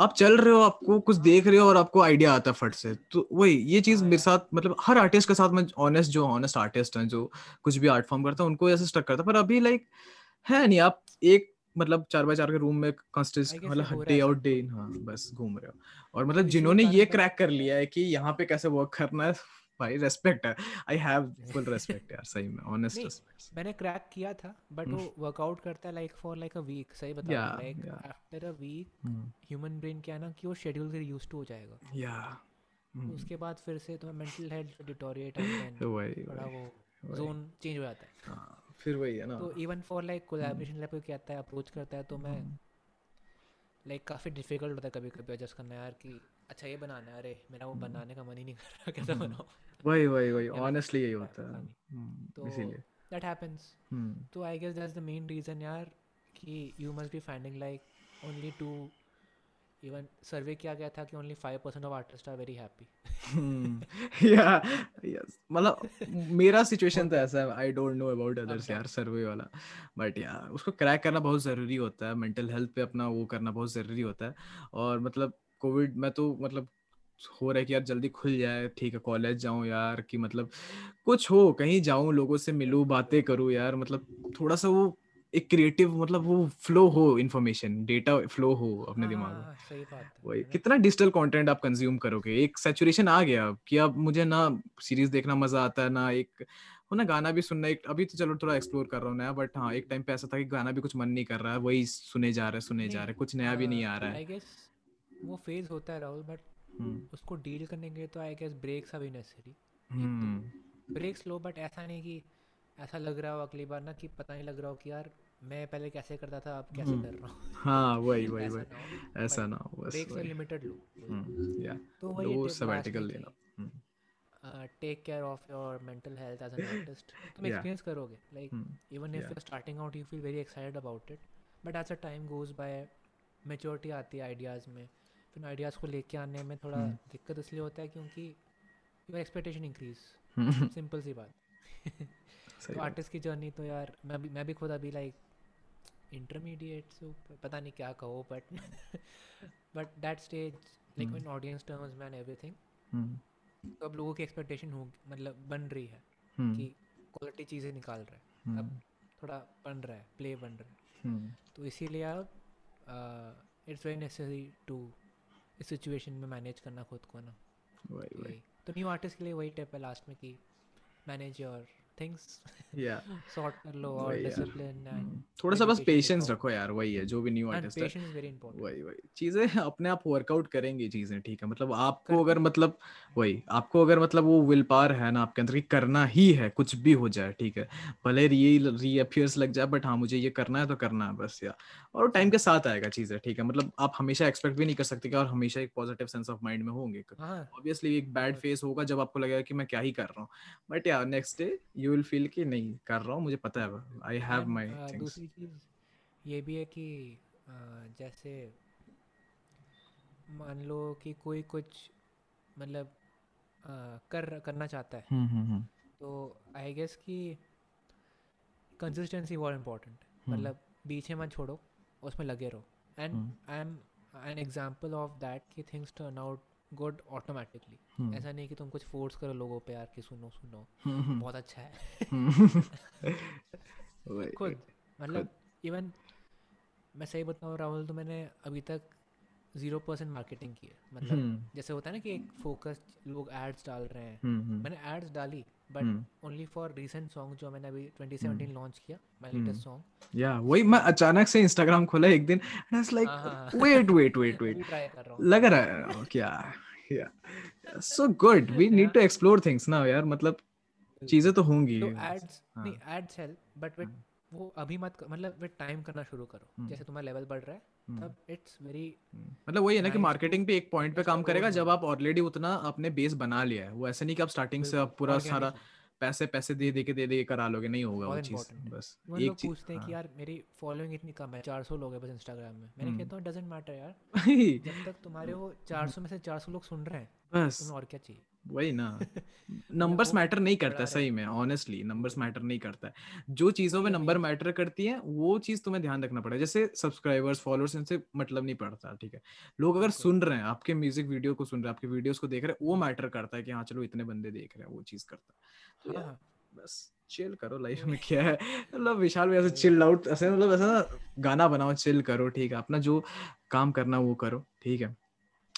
आप चल रहे हो आपको कुछ देख रहे हो और आपको आइडिया आता है फट से। तो वही ये चीज़ मेरे साथ मतलब हर आर्टिस्ट के साथ मैं ऑनेस्ट जो ऑनेस्ट आर्टिस्ट हैं जो कुछ भी आर्ट फॉर्म करता है उनको ऐसे स्टक करता पर अभी लाइक है नहीं आप एक मतलब चार बाय चार के रूम में मतलब डे आउट डे हाँ बस घूम रहे हो। और मतलब जिन्होंने ये क्रैक कर लिया है कि यहाँ पे कैसे वर्क करना है भाई रेस्पेक्ट है आई हैव फुल रेस्पेक्ट यार सही में ऑनेस्ट रेस्पेक्ट मैंने क्रैक किया था बट वो वर्कआउट hmm. करता है like for like a week सही बता रहा like after a week human brain क्या ना कि वो शेड्यूल से यूज्ड टू हो जाएगा। या hmm. उसके बाद फिर से तो मेंटल हेल्थ डिटोरिएट थोड़ा वो जोन चेंज हो जाता है। हाँ, फिर वही है ना। तो even for like collaboration level क्या आता है अप्रोच करता है तो मैं लाइक. काफ़ी डिफ़िकल्ट होता है कभी कभी एडजस्ट करना यार कि अच्छा ये बनाना है। अरे मेरा वो बनाने का मन ही नहीं कर रहा कैसे बनाऊँ वही वही वही। ऑनेस्टली यही होता है। तो इसीलिए। दैट हैपेंस तो I guess that's the main reason यार कि you must be finding like only to even survey किया गया था कि only five percent of artist are very happy yeah yes मतलब मेरा सिचुएशन तो ऐसा है। I don't know about others यार सर्वे वाला। बट या उसको क्रैक करना बहुत ज़रूरी होता है। मेंटल हेल्थ पे अपना वो करना बहुत ज़रूरी होता है। और मतलब कोविड में तो मतलब हो रहा है कि यार जल्दी खुल जाए ठीक है कॉलेज जाऊँ यार कि मतलब कुछ हो कहीं जाऊँ लोगों से मिलूं बातें करूँ यार मतलब थोड़ा सा वो एक क्रिएटिव मतलब वो फ्लो हो इन्फॉर्मेशन डेटा फ्लो हो अपने दिमाग में। हाँ, सही बात वही कितना डिजिटल कंटेंट आप कंज्यूम करोगे? एक सैचुरेशन आ गया कि अब मुझे ना सीरीज़ देखना मज़ा आता है ना एक हो ना गाना भी सुनना एक अभी तो चलो थोड़ा एक्सप्लोर कर रहा हूँ नया बट हाँ एक टाइम पे ऐसा था कि गाना भी कुछ मन नहीं कर रहा है वही सुने जा रहे सुने जा रहे कुछ नया भी नहीं आ रहा है। वो फ़ेज़ होता है राहुल बट hmm. उसको डील करने के लिए तो आई गेस ब्रेक्स आर भी नेसेसरी ब्रेक्स लो बट ऐसा नहीं कि ऐसा लग रहा हो अगली बार ना कि पता नहीं लग रहा हो कि यार मैं पहले कैसे करता था अब कैसे hmm. कर रहा हूँ। हाँ वही वही वही। ऐसा ना हो बस ब्रेक लिमिटेड लो। या hmm. तो वही वो सबैटिकल लेना। Take care of your mental health as an artist तुम एक्सपीरियंस करोगे like even if you starting out you feel very excited about it but as a time goes by maturity आती है ideas में। फिर ideas को लेके आने में थोड़ा हम्म। दिक्कत इसलिए होता है क्योंकि योर एक्सपेक्टेशन इंक्रीज सिंपल सी बात. तो आर्टिस्ट की जर्नी तो यार मैं भी मैं भी खुद अभी लाइक इंटरमीडिएट से ऊपर पता नहीं क्या कहो but but that stage like one audience terms man everything तो अब लोगों की एक्सपेक्टेशन हो मतलब बन रही है हम्म। कि क्वालिटी चीज़ें निकाल रहे हैं। अब हम्म। थोड़ा बन रहा है प्ले बन रहा है। तो इसीलिए अब इट्स वेरी नेसेसरी टू इस सिचुएशन में मैनेज करना खुद को ना। वही वही। तो न्यू आर्टिस्ट के लिए वही टिप है लास्ट में कि मैनेज योर थिंग्स या सॉर्ट कर लो और यार। डिसिप्लिन एंड थोड़ा सा बस पेशेंस। रखो यार वही है जो भी न्यू आर्टिस्ट है। पेशेंस वेरी इंपॉर्टेंट वही वही। चीज़ें अपने आप वर्कआउट करेंगी चीज़ें ठीक है। मतलब आपको अगर मतलब वही आपको अगर मतलब वो विल पावर है ना आपके अंदर कि करना ही है कुछ भी हो जाए ठीक है। भले री रीअपियर्स लग जाए बट हाँ मुझे ये करना है तो करना है बस या। और टाइम के साथ आएगा चीज़ें ठीक है। मतलब आप हमेशा एक्सपेक्ट भी नहीं कर सकते कि और हमेशा एक पॉजिटिव सेंस ऑफ़ माइंड में होंगे। हाँ। ऑब्वियसली एक बैड फेस होगा जब आपको लगेगा कि मैं क्या ही कर रहा हूँ। But yeah next day you will feel कि नहीं कर रहा हूँ मुझे पता है आई हैव थिंग्स दूसरी चीज़ ये भी है कि जैसे मान लो कि कोई कुछ मतलब कर करना चाहता है हम्म हम्म हम्म तो आई गेस कि कंसिस्टेंसी बहुत इम्पोर्टेंट। मतलब बीच में मत छोड़ो उसमें लगे रहो and. I am an example of that कि things turn out good automatically hmm, ऐसा नहीं कि तुम कुछ फोर्स करो लोगों पे यार कि सुनो सुनो। हम्म, हम्म, बहुत अच्छा है। खुद। मतलब इवन मैं सही बताऊँ राहुल तो मैंने अभी तक ज़ीरो परसेंट मार्केटिंग की है। मतलब जैसे होता है ना कि एक फोकस लोग एड्स डाल रहे हैं। मैंने एड्स डाली but only for recent song जो मैंने अभी 2017 लॉन्च किया माय। लेटेस्ट सॉन्ग या वही मैं अचानक से इंस्टाग्राम खोला एक दिन लाइक हाँ, हाँ, हाँ। वेट वेट वेट वेट लग रहा है क्या yeah so good we need to explore things ना यार मतलब चीज़ें तो होंगी तो एड्स हाँ। नहीं एड्स हेल्प बट वो अभी मत मतलब विद टाइम करना शुरू करो हम्म। जैसे तुम्हारा लेवल बढ़ रहा है। तब इट्स वेरी मतलब वही है ना कि मार्केटिंग पे एक पॉइंट पे काम करेगा जब आप ऑलरेडी उतना अपने बेस बना लिया है। वो ऐसे नहीं कि आप स्टार्टिंग से आप पूरा सारा पैसे पैसे दे दे के दे दे के करा लोगे। नहीं होगा वो चीज़। बस एक लोग चीज़। पूछते हैं कि यार मेरी फॉलोइंग इतनी कम है 400 लोग हैं बस इंस्टाग्राम में। मैंने हम्म। कहता हूँ डजेंट मैटर यार। हाँ। जब तक तुम्हारे वो 400 में से 400 लोग सुन रहे हैं बस। तुम्हें और क्या चाहिए? वही ना। नंबर्स मैटर नहीं करता सही में ऑनेस्टली नंबर्स मैटर नहीं करता। है जो चीज़ों में नंबर मैटर करती है वो चीज़ तुम्हें ध्यान रखना पड़ेगा। जैसे सब्सक्राइबर्स फॉलोअर्स इनसे मतलब नहीं पड़ता ठीक है? लोग अगर सुन रहे हैं आपके म्यूज़िक वीडियो को सुन रहे हैं आपके वीडियोस को देख रहे हैं वो मैटर करता है कि हाँ चलो इतने बंदे देख रहे हैं वो चीज़ करता है। तो हाँ। बस चिल करो लाइफ में क्या है। मतलब विशाल भी ऐसे चिल आउट ऐसे मतलब ऐसा ना गाना बनाओ चिल करो ठीक है? अपना जो काम करना वो करो ठीक है?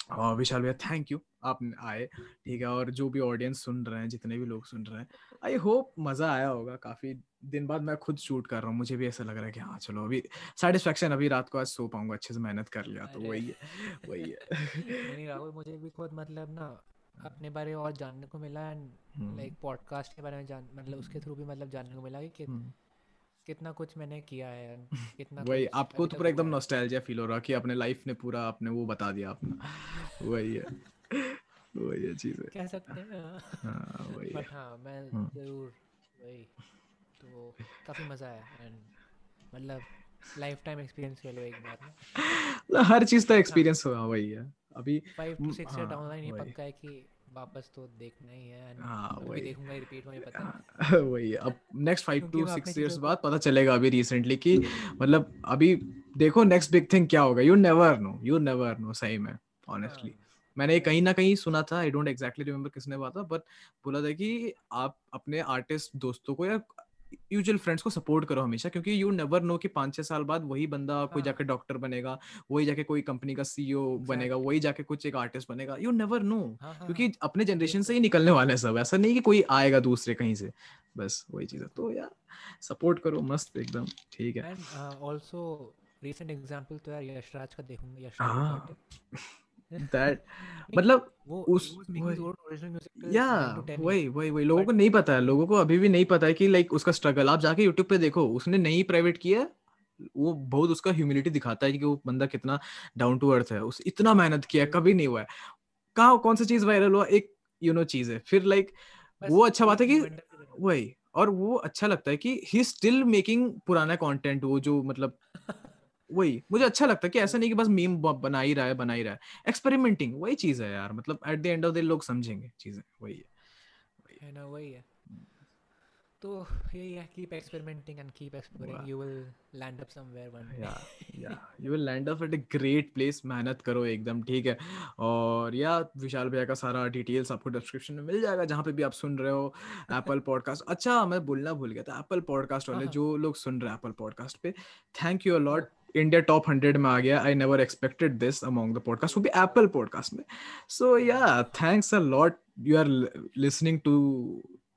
विशाल भैया थैंक यू आप आए ठीक है और जो भी ऑडियंस सुन रहे हैं जितने भी लोग सुन रहे हैं आई होप मज़ा आया होगा काफ़ी दिन बाद मैं खुद शूट कर रहा हूँ मुझे भी ऐसा लग रहा है कि हाँ चलो अभी सेटिस्फेक्शन अभी रात को आज सो पाऊँगा अच्छे से मेहनत कर लिया तो वही है वही है राहुल मुझे भी खुद मतलब ना अपने बारे और जानने को मिला एंड लाइक पॉडकास्ट के बारे में जान मतलब उसके थ्रू भी मतलब जानने को मिला कि हम्म। कितना कुछ मैंने किया है कितना वही आपको तो पूरा एकदम नॉस्टैल्जिया फील हो रहा कि अपने लाइफ ने पूरा आपने वो बता दिया अपना वही है। वही है चीज़। है कह सकते हैं। हाँ वही है। बट हाँ मैं हम्म। ज़रूर वही। तो काफ़ी मज़ा आया एंड मतलब लाइफ टाइम एक्सपीरियंस ले लो एक बार हर चीज़ का एक्सपीरियंस होगा वही है। अभी फाइव टू हम्म, सिक्स हाँ, ईयर डाउन लाइन ये पक्का है कि वापस तो देखना ही है and हाँ, वही। देखूँगा रिपीट मुझे पता है हाँ, वही अब next five two six years बाद पता चलेगा अभी रिसेंटली कि मतलब अभी देखो नेक्स्ट बिग थिंग क्या होगा you never know you never know सही में ऑनेस्टली हाँ, मैंने ये कहीं ना कहीं सुना था आई डोंट एग्जैक्टली रिमेम्बर किसने बात था बट बोला था कि आप अपने आर्टिस्ट दोस्तों को या यूजुअल फ्रेंड्स को सपोर्ट करो हमेशा क्योंकि यू नेवर नो कि पाँच छह साल बाद वही बंदा हाँ. कोई। जाके डॉक्टर बनेगा वही जाके कोई कंपनी का सीईओ बनेगा वही जाके कुछ एक आर्टिस्ट बनेगा यू नेवर नो क्योंकि हाँ, अपने जनरेशन से ही निकलने वाले हैं सब ऐसा नहीं कि कोई आएगा दूसरे कहीं से बस वही चीज़ है तो यार सपोर्ट करो मस्त एकदम ठीक है एंड ऑल्सो रिसेंट एग्जांपल तो यार यशराज का देखूँगा यशराज हाँ। दैट मतलब उस- या 9 to 10 years. वही वही वही। लोगों को नहीं पता है लोगों को अभी भी नहीं पता है कि लाइक उसका स्ट्रगल आप जाके यूट्यूब पे देखो उसने नहीं प्राइवेट किया वो बहुत उसका ह्यूमिलिटी दिखाता है कि वो बंदा कितना डाउन टू अर्थ है। उस इतना मेहनत किया कभी नहीं हुआ है। कहा कौन सी चीज़ वायरल हुआ? एक यू नो चीज़ है। फिर लाइक वो अच्छा बात है कि की वही और वो अच्छा लगता है कि ही स्टिल मेकिंग पुराना कंटेंट वो जो मतलब वही मुझे अच्छा लगता है कि ऐसा नहीं कि बस मीम बना ही रहा है बना ही रहा है। एक्सपेरिमेंटिंग वही चीज़ है यार मतलब at the end of the लोग समझेंगे चीज़ें वही है है। ना वही है। तो यही है keep experimenting and keep exploring you will land up somewhere one yeah yeah you will land up at a great place मेहनत करो एकदम ठीक है। और या विशाल भैया का सारा डिटेल्स आपको डिस्क्रिप्शन में मिल जाएगा जहाँ पे भी आप सुन रहे हो एप्पल पॉडकास्ट अच्छा मैं बोलना भूल गया था एप्पल पॉडकास्ट वाले हाँ, हाँ। जो लोग सुन रहे हैं एप्पल पॉडकास्ट पे thank you a lot India top hundred में आ गया। I never expected this among the podcast वो भी एप्पल पॉडकास्ट में so yeah thanks a lot you are listening to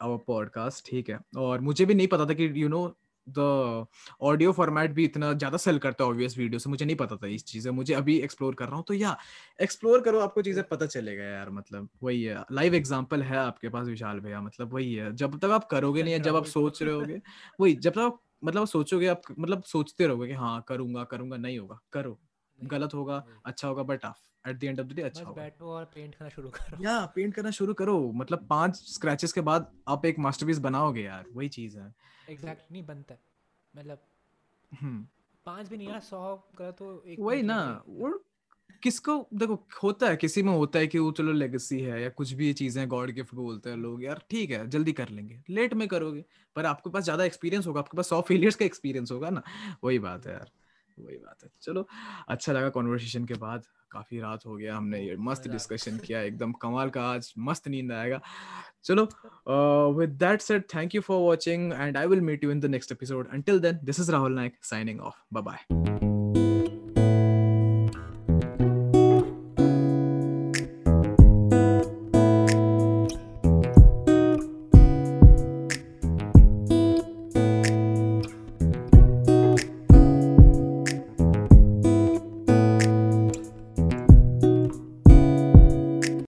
our podcast ठीक है। और मुझे भी नहीं पता था कि you know the audio format भी इतना ज़्यादा सेल करता है ऑब्वियस वीडियो से। मुझे नहीं पता था इस चीज़ें मुझे अभी एक्सप्लोर कर रहा हूँ। तो या एक्सप्लोर करो आपको चीज़ें पता चलेगा यार मतलब। वही है। लाइव एग्ज़ाम्पल है आपके पास विशाल भैया मतलब वही है। जब तक आप करोगे नहीं या जब आप सोच रहे होगे वही जब तक मतलब सोचोगे आप मतलब सोचते रहोगे कि हाँ करूँगा करूँगा नहीं होगा करो। गलत होगा अच्छा होगा but at the end of the day अच्छा होगा। बैठो और पेंट करना शुरू करो। या पेंट करना शुरू करो। मतलब पाँच स्क्रैचेस के बाद आप एक मास्टरपीस बनाओगे यार वही चीज़ है। एग्जैक्ट नहीं बनता मतलब हम्म। पाँच भी नहीं यार सौ करा तो एक वही ना किसको देखो होता है किसी में होता है कि वो चलो लेगेसी है या कुछ भी ये चीज़ें गॉड गिफ्ट बोलते हैं लोग यार ठीक है जल्दी कर लेंगे लेट में करोगे पर आपके पास ज़्यादा एक्सपीरियंस होगा आपके पास सौ फेलियर्स का एक्सपीरियंस होगा ना। वही बात है यार वही बात है। चलो अच्छा लगा कॉन्वर्सेशन के बाद काफ़ी रात हो गया हमने ये मस्त डिस्कशन किया एकदम कमाल का आज मस्त नींद आएगा। चलो with that said thank you for watching and I will meet you in the next episode until then this is Rahul Nayak signing off bye bye